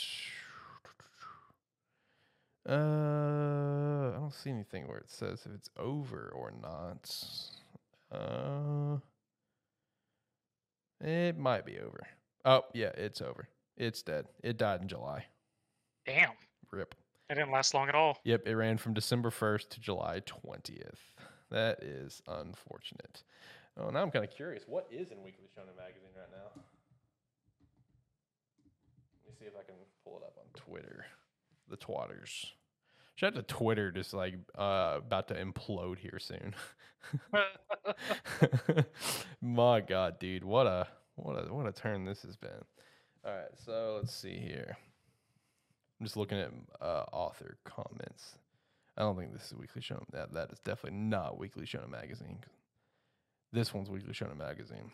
Uh, I don't see anything where it says if it's over or not. Uh, it might be over. Oh, yeah, it's over. It's dead. It died in July. Damn, Rip. it didn't last long at all. Yep, it ran from December 1st to July 20th. That is unfortunate. Oh, now I'm kind of curious. What is in Weekly Shonen Magazine right now? Let me see if I can pull it up on Twitter. The twatters. Shout out to Twitter, just like uh, about to implode here soon. My God, dude, what a what a what a turn this has been. All right, so let's see here. I'm just looking at uh, author comments. I don't think this is Weekly Shonen. That that is definitely not Weekly Shonen magazine. This one's Weekly Shonen magazine.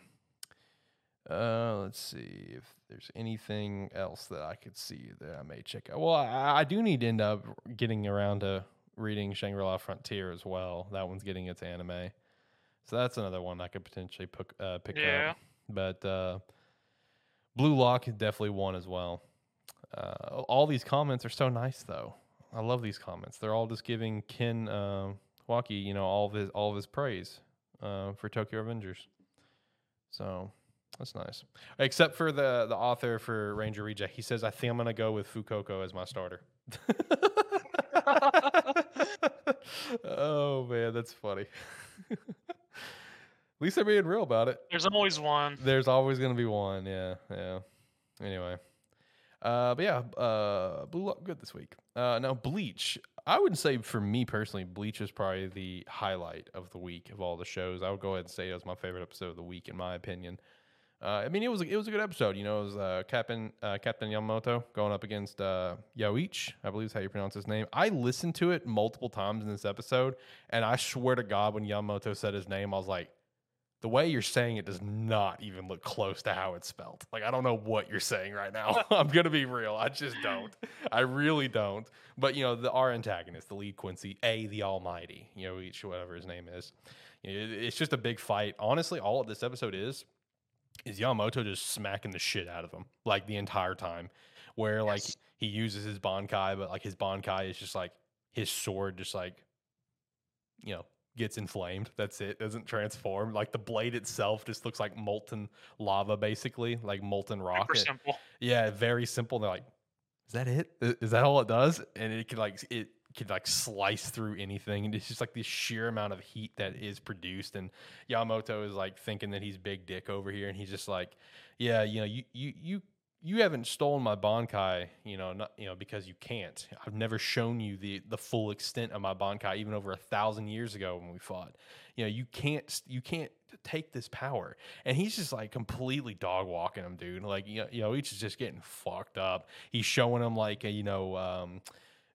Uh, let's see if there's anything else that I could see that I may check out. Well, I, I do need to end up getting around to reading Shangri La Frontier as well. That one's getting its anime, so that's another one I could potentially pick, uh, pick Yeah. up. But uh, Blue Lock is definitely one as well. Uh, all these comments are so nice, though. I love these comments. They're all just giving Ken uh, Wakui, you know, all of his all of his praise uh, for Tokyo Revengers. So that's nice. Except for the the author for Ranger Reject, he says, "I think I'm gonna go with Fuecoco as my starter." oh man, that's funny. At least they're being real about it. There's always one. There's always gonna be one. Yeah, yeah. Anyway, uh, but yeah, uh, Blue Lock good this week. Uh, now Bleach. I would say for me personally, Bleach is probably the highlight of the week of all the shows. I would go ahead and say it was my favorite episode of the week, in my opinion. Uh, I mean, it was a, it was a good episode. You know, it was uh, Captain uh, Captain Yamamoto going up against uh, Yoichi, I believe is how you pronounce his name. I listened to it multiple times in this episode, and I swear to God, when Yamamoto said his name, I was like, the way you're saying it does not even look close to how it's spelled. Like I don't know what you're saying right now. I'm gonna be real. I just don't. I really don't. But you know, the our antagonist, the lead Quincy, A, the Almighty, you know, each whatever his name is. You know, it- it's just a big fight. Honestly, all of this episode is is Yamamoto just smacking the shit out of him like the entire time. Where like he uses his Bankai, but like his Bankai is just like his sword just like you know gets inflamed. That's it. Doesn't transform. Like the blade itself just looks like molten lava, basically, like molten rock. Yeah, very simple. They're like, is that it? Is that all it does? And it can like it can like slice through anything. And it's just like this sheer amount of heat that is produced. And Yamamoto is like thinking that he's big dick over here, and he's just like, yeah, you know, you you you you haven't stolen my Bankai, you know, not you know, because you can't. I've never shown you the the full extent of my Bankai, even over a thousand years ago when we fought. You know, you can't you can't take this power. And he's just like completely dog walking him, dude. Like you know, you know, he's just getting fucked up. He's showing him like a, you know, um,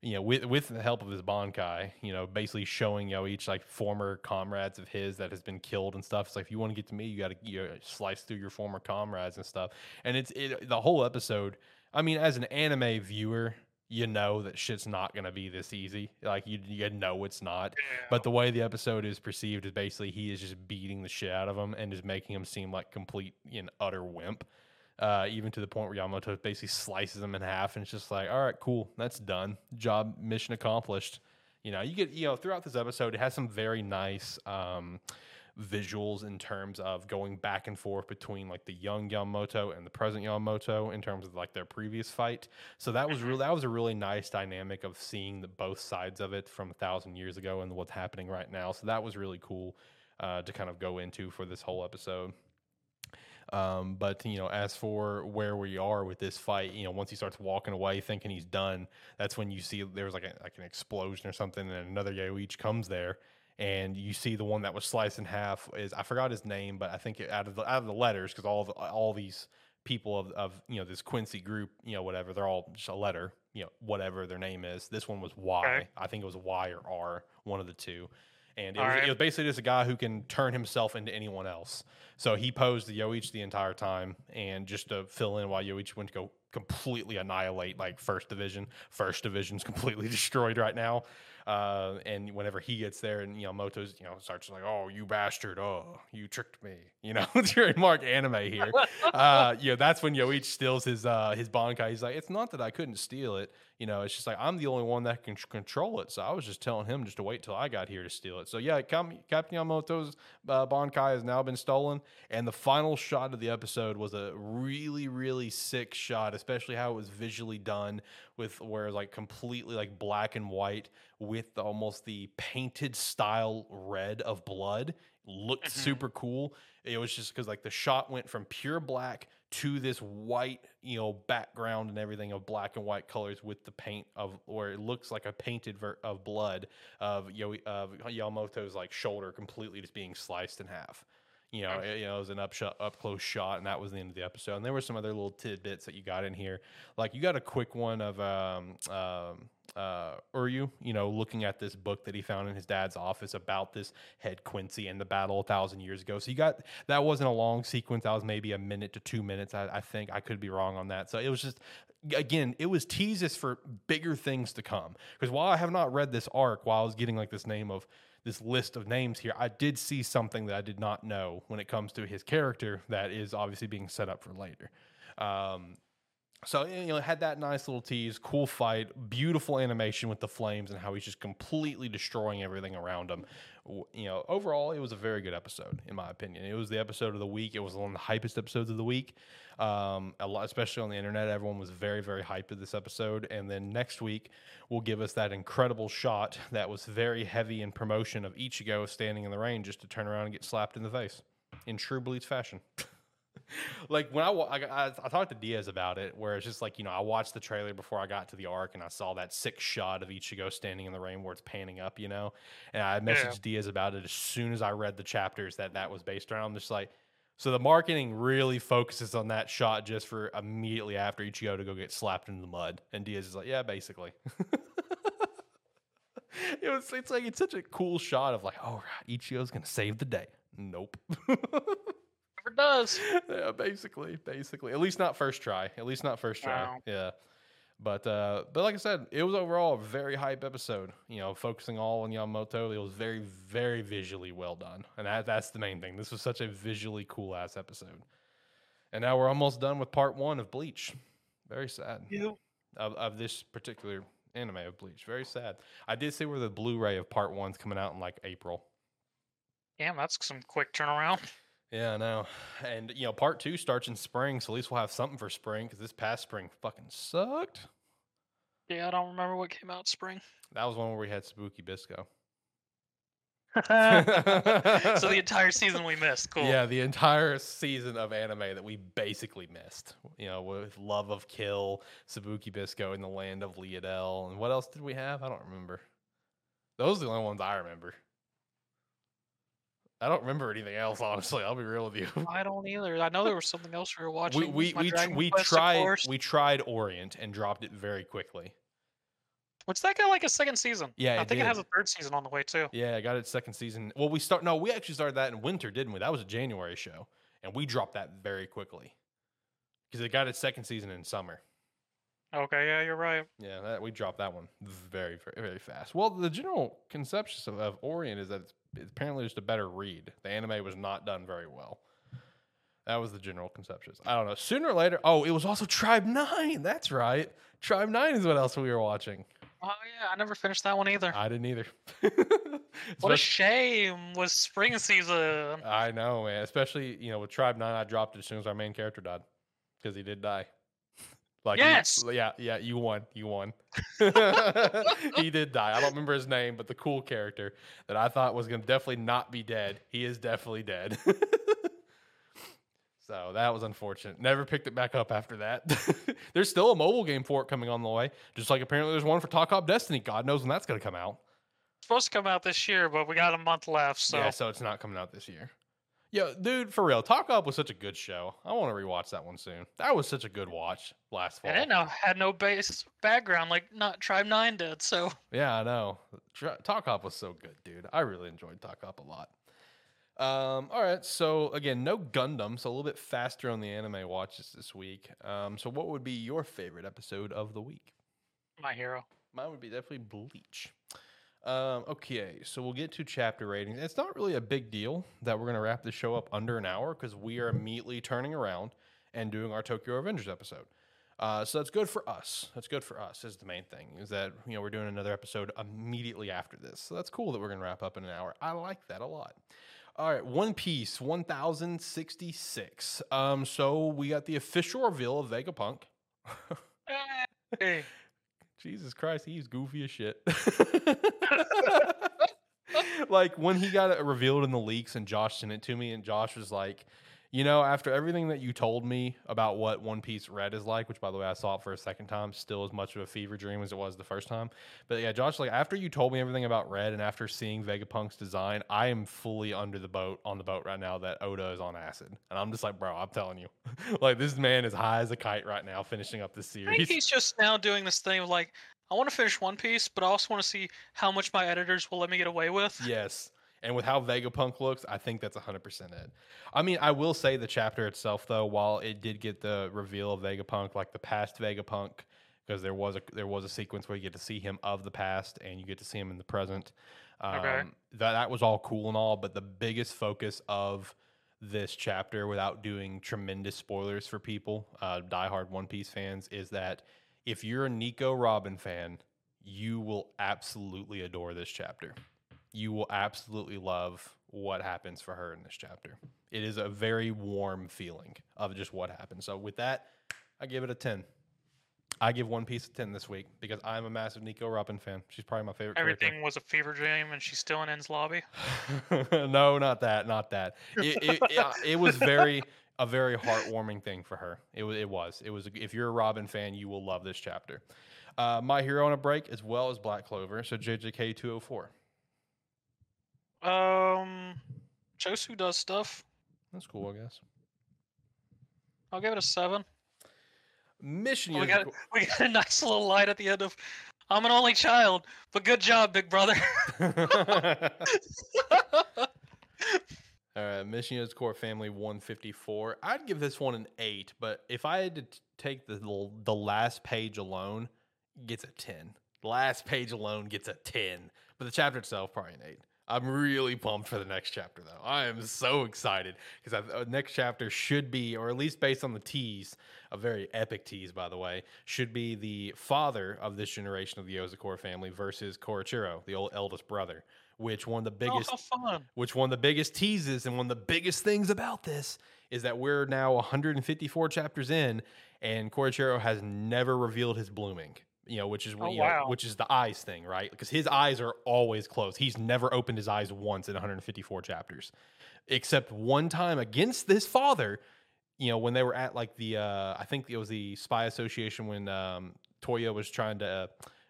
you know, with with the help of his Bankai, you know, basically showing you know each like former comrades of his that has been killed and stuff. It's like if you want to get to me, you got to you know, slice through your former comrades and stuff. And it's it the whole episode. I mean, as an anime viewer, you know that shit's not gonna be this easy. Like you, you know it's not. But the way the episode is perceived is basically he is just beating the shit out of him and is making him seem like complete and utter wimp. Uh, even to the point where Yamamoto basically slices him in half and it's just like, all right, cool, that's done. Job mission accomplished. You know, you get you know throughout this episode, it has some very nice um, visuals in terms of going back and forth between like the young Yamamoto and the present Yamamoto in terms of like their previous fight. So that was really that was a really nice dynamic of seeing the both sides of it from a thousand years ago and what's happening right now. So that was really cool uh, to kind of go into for this whole episode. Um, but you know, as for where we are with this fight, you know, once he starts walking away, thinking he's done, that's when you see there's like a, like an explosion or something, and another Yoichi comes there, and you see the one that was sliced in half is I forgot his name, but I think it, out of the out of the letters because all the, all these people of, of you know this Quincy group, you know, whatever, they're all just a letter, you know, whatever their name is. This one was Y. Okay. I think it was Y or R, one of the two. And it was, right. it was basically just a guy who can turn himself into anyone else. So he posed the Yoichi the entire time, and just to fill in while Yoichi went to go completely annihilate like first division. First division's completely destroyed right now. Uh, and whenever he gets there, and you know Moto's you know starts like, "Oh, you bastard! Oh, you tricked me!" You know, trademark anime here. uh, you know, that's when Yoichi steals his uh, his Bankai. He's like, "It's not that I couldn't steal it. You know, it's just like I'm the only one that can control it. So I was just telling him just to wait till I got here to steal it. So yeah, Captain Yamamoto's uh, Bankai has now been stolen, and the final shot of the episode was a really, really sick shot, especially how it was visually done with where it's like completely like black and white with almost the painted style red of blood. Looked Mhm. super cool. It was just because like the shot went from pure black to this white, you know, background and everything of black and white colors with the paint of where it looks like a painted ver- of blood of Yo- of Yamamoto's like shoulder completely just being sliced in half. You know, it, you know, it was an up shot, up close shot, and that was the end of the episode. And there were some other little tidbits that you got in here, like you got a quick one of um, um, uh, Uryu, you you know, looking at this book that he found in his dad's office about this head Quincy and the battle a thousand years ago. So you got that wasn't a long sequence. That was maybe a minute to two minutes. I, I think I could be wrong on that. So it was just again, it was teases for bigger things to come. Because while I have not read this arc, while I was getting like this name of this list of names here, I did see something that I did not know when it comes to his character that is obviously being set up for later. Um, so you know, had that nice little tease, cool fight, beautiful animation with the flames and how he's just completely destroying everything around him. You know, overall, it was a very good episode in my opinion. It was the episode of the week. It was one of the hypest episodes of the week. Um, a lot, especially on the internet, everyone was very, very hyped with this episode. And then next week will give us that incredible shot that was very heavy in promotion of Ichigo standing in the rain just to turn around and get slapped in the face in true Bleach fashion. like when I, I, I talked to Diaz about it, where it's just like you know I watched the trailer before I got to the arc, and I saw that sick shot of Ichigo standing in the rain where it's panning up, you know, and I messaged Diaz about it as soon as I read the chapters that that was based around. I'm just like, so the marketing really focuses on that shot just for immediately after Ichigo to go get slapped into the mud, and Diaz is like, yeah, basically. it was it's like it's such a cool shot of like, oh, right, Ichigo's gonna save the day. Nope. Never does. yeah, basically, basically. At least not first try. At least not first try. Wow. Yeah. But uh, but like I said, it was overall a very hype episode. You know, focusing all on Yamamoto. It was very very visually well done, and that, that's the main thing. This was such a visually cool ass episode. And now we're almost done with part one of Bleach. Very sad You. of, of this particular anime of Bleach. Very sad. I did see where the Blu-ray of part one's coming out in like April. Damn, that's some quick turnaround. Yeah, I know. And you know, part two starts in spring, so at least we'll have something for spring because this past spring fucking sucked. Yeah, I don't remember what came out spring. That was one where we had Sabikui Bisco. so the entire season we missed. Cool. Yeah, the entire season of anime that we basically missed. You know, with Love of Kill, Sabikui Bisco, and the Land of Leadale, and what else did we have? I don't remember. Those are the only ones I remember. I don't remember anything else, honestly. I'll be real with you. I don't either. I know there was something else we were watching. we we we, tr- we Quest, tried we tried Orient and dropped it very quickly. Which that got like a second season. Yeah, I think it has a third season on the way too. Yeah, I got its second season. Well, we start. No, we actually started that in winter, didn't we? That was a January show, and we dropped that very quickly because it got its second season in summer. Okay, yeah, you're right. Yeah, that, we dropped that one very, very, very fast. Well, the general conception of, of Orient is that it's apparently just a better read. The anime was not done very well. That was the general conception. I don't know. Sooner or later, oh, it was also Tribe Nine. That's right. Tribe Nine is what else we were watching. Oh yeah, I never finished that one either. I didn't either. What a shame was spring season. I know, man. Especially you know with Tribe Nine, I dropped it as soon as our main character died because he did die. Like you- Yes! yeah, yeah. You won. You won. he did die. I don't remember his name, but the cool character that I thought was gonna definitely not be dead, he is definitely dead. so that was unfortunate. Never picked it back up after that. there's still a mobile game for it coming on the way, just like apparently there's one for Takt Op Destiny. God knows when that's gonna come out. supposed to come out this year, but we got a month left, so Yeah, so it's not coming out this year. Yo, dude, for real, Takt Op was such a good show. I want to rewatch that one soon. That was such a good watch last fall. and it now had no base background like not Tribe Nine did. So Yeah, I know. Takt Op was so good, dude. I really enjoyed Takt Op a lot. Um, all right, so again, no Gundam, so a little bit faster on the anime watches this week. Um, so what would be your favorite episode of the week? my hero. Mine would be definitely Bleach. Um, okay, so we'll get to chapter ratings. It's not really a big deal that we're going to wrap the show up under an hour because we are immediately turning around and doing our Tokyo Revengers episode. Uh, so that's good for us. That's good for us. Is the main thing is that you know we're doing another episode immediately after this. So that's cool that we're going to wrap up in an hour. I like that a lot. All right, One Piece, one thousand sixty-six. Um, so we got the official reveal of Vegapunk. Hey, Jesus Christ, he's goofy as shit. like when he got it revealed in the leaks and Josh sent it to me, and Josh was like, You know, after everything that you told me about what One Piece Red is like, which by the way I saw it for a second time, still as much of a fever dream as it was the first time. But yeah, Josh, like after you told me everything about Red and after seeing Vegapunk's design, I am fully under the boat on the boat right now that Oda is on acid. And I'm just like, bro, I'm telling you. like this man is high as a kite right now finishing up this I think series. he's just now doing this thing of like, I want to finish One Piece, but I also want to see how much my editors will let me get away with. Yes. And with how Vegapunk looks, I think that's 100% it. I mean, I will say the chapter itself, though, while it did get the reveal of Vegapunk, like the past Vegapunk, because there was a there was a sequence where you get to see him of the past and you get to see him in the present. Um, Okay. That that was all cool and all, but the biggest focus of this chapter, without doing tremendous spoilers for people, uh, diehard One Piece fans, is that if you're a Nico Robin fan, you will absolutely adore this chapter you will absolutely love what happens for her in this chapter. It is a very warm feeling of just what happened. So with that, I give it a 10. I give One Piece a 10 this week because I'm a massive Nico Robin fan. She's probably my favorite Everything was a fever dream, and she's still in Enies lobby. no, not that, not that. It, it, it, it was very a very heartwarming thing for her. It was it was. It was if you're a Robin fan, you will love this chapter. Uh, my Hero on a Break as well as Black Clover. So JJK 204. Um, Choso does stuff. That's cool, I guess. I'll give it a seven. Mission Oh, we got we got a nice little light at the end of. I'm an only child, but good job, big brother. All right, Mission Core Family 154. I'd give this one an eight, but if I had to t- take the the last page alone, gets a ten. The last page alone gets a ten, but the chapter itself probably an eight. I'm really pumped for the next chapter, though. I am so excited because the uh, next chapter should be, or at least based on the tease, a very epic tease, by the way, should be the father of this generation of the Yozakura family versus Korichiro, the old eldest brother. Which one of the oh, biggest fun! which one of the biggest teases and one of the biggest things about this is that we're now 154 chapters in and Korichiro has never revealed his blooming you know which is Oh, you know, which is the eyes thing right because his eyes are always closed he's never opened his eyes once in 154 chapters except one time against this father you know when they were at like the uh i think it was the spy association when um toya was trying to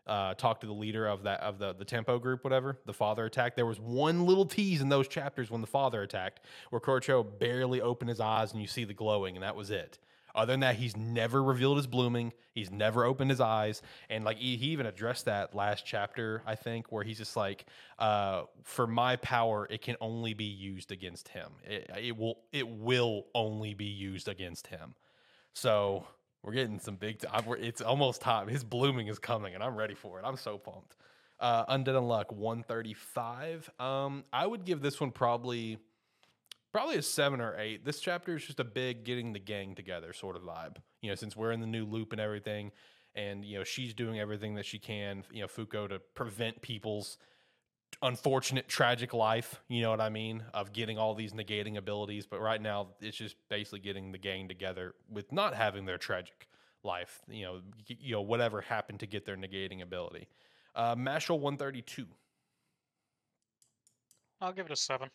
uh, talk to the leader of that of the the tempo group, whatever. The father attacked. There was one little tease in those chapters when the father attacked, where Korocho barely opened his eyes and you see the glowing, and that was it. Other than that, he's never revealed his blooming. He's never opened his eyes, and like he, he even addressed that last chapter, I think, where he's just like, uh, "For my power, it can only be used against him. It, it will it will only be used against him." So we're getting some big. T- it's almost time. His blooming is coming, and I'm ready for it. I'm so pumped. Uh, Undead Unluck 135. Um, I would give this one probably, probably a seven or eight. This chapter is just a big getting the gang together sort of vibe. You know, since we're in the new loop and everything, and you know she's doing everything that she can. You know, Fuko to prevent people's unfortunate tragic life you know what i mean of getting all these negating abilities but right now it's just basically getting the gang together with not having their tragic life you know you know whatever happened to get their negating ability uh Mashle 132 I'll give it a seven.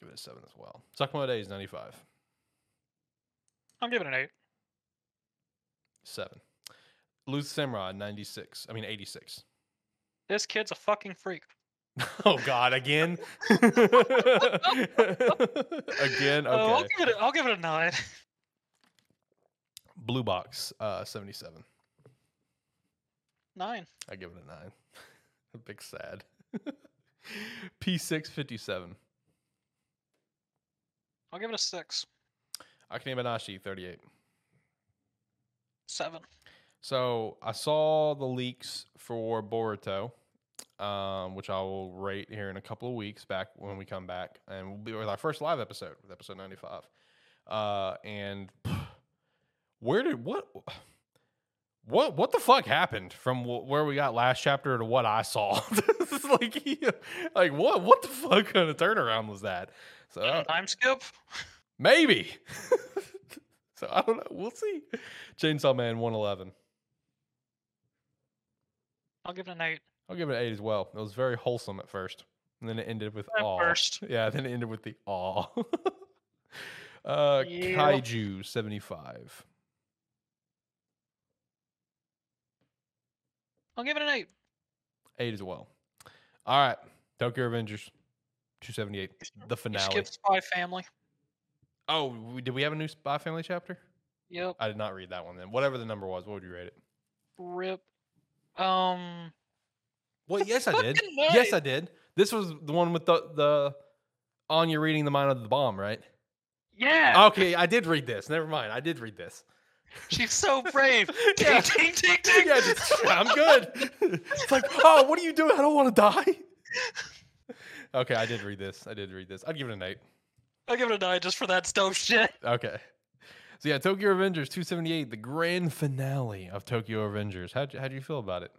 Give it a 7 as well Sakamoto Days 95 I'm giving it an eight. 7 Luth Samurai 96 i mean 86 This kid's a fucking freak. oh god again again okay Oh, I'll give it. A, I'll give it a nine. blue box uh 77 Nine. I give it a nine. a big sad. P6 57. I'll give it a six. Akane Banashi 38. Seven. So I saw the leaks for Boruto, um, which I will rate here in a couple of weeks back when we come back. And we'll be with our first live episode with episode 95. Uh, and where did what what what the fuck happened from wh- where we got last chapter to what I saw? This is like like what what the fuck kind of turnaround was that? So uh, Time skip. maybe. so I don't know. We'll see. Chainsaw Man 111. I'll give it an eight. I'll give it an eight as well. It was very wholesome at first, and then it ended with At awe. first. yeah. Then it ended with the awe. Uh, Yeah. Kaiju 75. I'll give it an eight. Eight as well. All right. Tokyo Revengers 278. The You finale. skip Spy Family. Oh, we, did we have a new Spy Family chapter? Yep. I did not read that one then. Whatever the number was, what would you rate it? Rip. Um. Well, yes, I did. fucking Yes. I did. This was the one with the the Anya reading the mind of the bomb, right? Yeah. Okay, I did read this. Never mind. I did read this. She's so brave. Yeah. Ting, ting, ting. Yeah, just, I'm good. it's like, oh, what are you doing? I don't want to die. okay, I did read this. I did read this. I'd give it an eight. I'll give it a nine just for that stove shit. Okay. So yeah, Tokyo Revengers 278, the grand finale of Tokyo Revengers. How'd you, how'd you feel about it?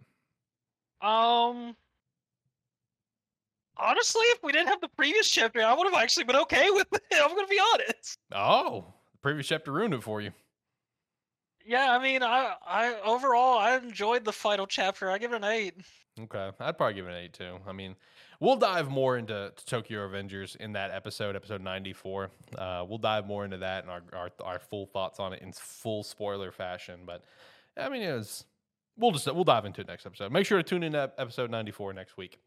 Um. Honestly, if we didn't have the previous chapter, I would have actually been okay with it. I'm gonna be honest. Oh, the previous chapter ruined it for you. Yeah, I mean, I, I overall I enjoyed the final chapter. I give it an eight. Okay, I'd probably give it an eight too. I mean, we'll dive more into to Tokyo Revengers in that episode, episode ninety four. Uh, we'll dive more into that and our, our our full thoughts on it in full spoiler fashion. But I mean, it was we'll just we'll dive into it next episode. Make sure to tune in to episode ninety four next week.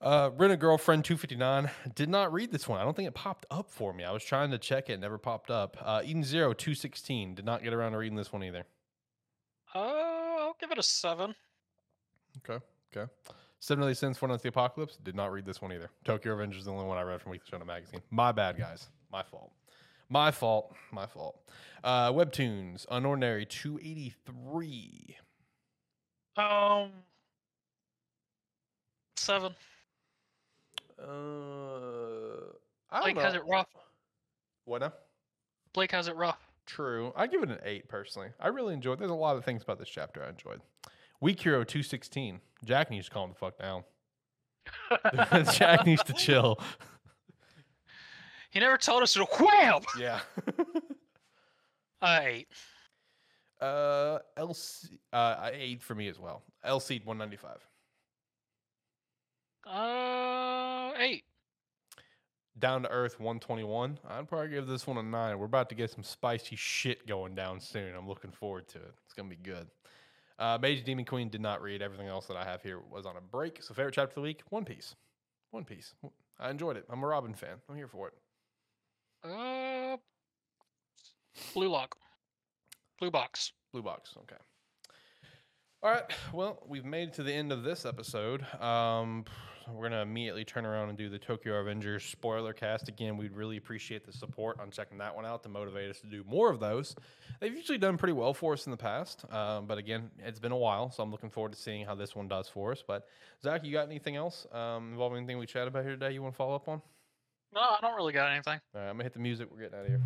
Uh, Rent a Girlfriend 259. Did not read this one. I don't think it popped up for me. I was trying to check it, never popped up. Uh, Eden Zero 216. Did not get around to reading this one either. Uh, I'll give it a seven. Okay. Okay. Seven Deadly Sins, Four Knights of the Apocalypse. Did not read this one either. Tokyo Revengers is the only one I read from Weekly Shonen Magazine. My bad, guys. My fault. My fault. My fault. Uh, Webtoons, Unordinary 283. Um, seven. Uh, I don't Blake know. has it rough. What now? Blake has it rough. True. I give it an eight personally. I really enjoyed. There's a lot of things about this chapter I enjoyed. Weak Hero 216. Jack needs to calm the fuck down. Jack needs to chill. he never told us to wham. Yeah. Uh, eight. Uh, LC, uh, eight for me as well. LC 195. Uh, eight. Down to Earth 121. I'd probably give this one a nine. We're about to get some spicy shit going down soon. I'm looking forward to it. It's gonna be good. Uh, Mage Demon Queen did not read. Everything else that I have here was on a break. So favorite chapter of the week: One Piece. One Piece. I enjoyed it. I'm a Robin fan. I'm here for it. Uh, blue lock. Blue box. Blue box. Okay. All right. Well, we've made it to the end of this episode. Um, we're gonna immediately turn around and do the Tokyo Revengers spoiler cast again. We'd really appreciate the support on checking that one out to motivate us to do more of those. They've usually done pretty well for us in the past, um, but again, it's been a while, so I'm looking forward to seeing how this one does for us. But Zach, you got anything else um, involving anything we chatted about here today? You want to follow up on? No, I don't really got anything. All right, I'm gonna hit the music. We're getting out of here.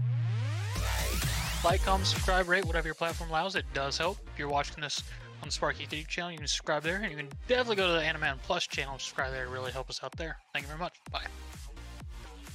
Like, comment, subscribe, rate, whatever your platform allows. It does help. If you're watching this on the Sparky YouTube channel, you can subscribe there. And you can definitely go to the Animan Plus channel and subscribe there. Really help us out there. Thank you very much. Bye.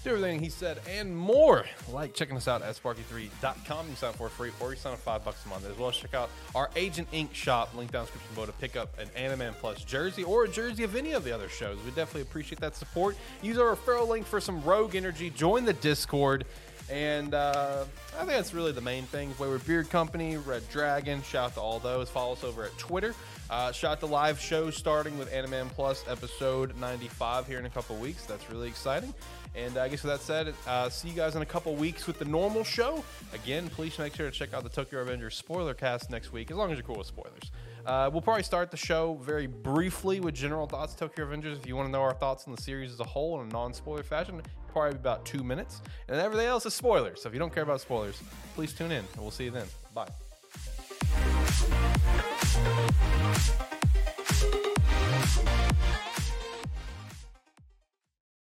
Do everything he said and more. Like checking us out at sparky3.com. You sign up for free or you sign up five bucks a month. As well as check out our Agent Inc. shop. Link down description below to pick up an Animan Plus jersey or a jersey of any of the other shows. We definitely appreciate that support. Use our referral link for some Rogue Energy. Join the Discord. And uh, I think that's really the main thing. Wayward Beard Company, Red Dragon, shout out to all those. Follow us over at Twitter. Uh, shout out to live shows starting with Animan Plus episode 95 here in a couple weeks. That's really exciting. And uh, I guess with that said, uh, see you guys in a couple weeks with the normal show. Again, please make sure to check out the Tokyo Revengers spoiler cast next week, as long as you're cool with spoilers. Uh, we'll probably start the show very briefly with general thoughts Tokyo Revengers. If you want to know our thoughts on the series as a whole in a non-spoiler fashion, probably about two minutes. And everything else is spoilers. So if you don't care about spoilers, please tune in, and we'll see you then. Bye.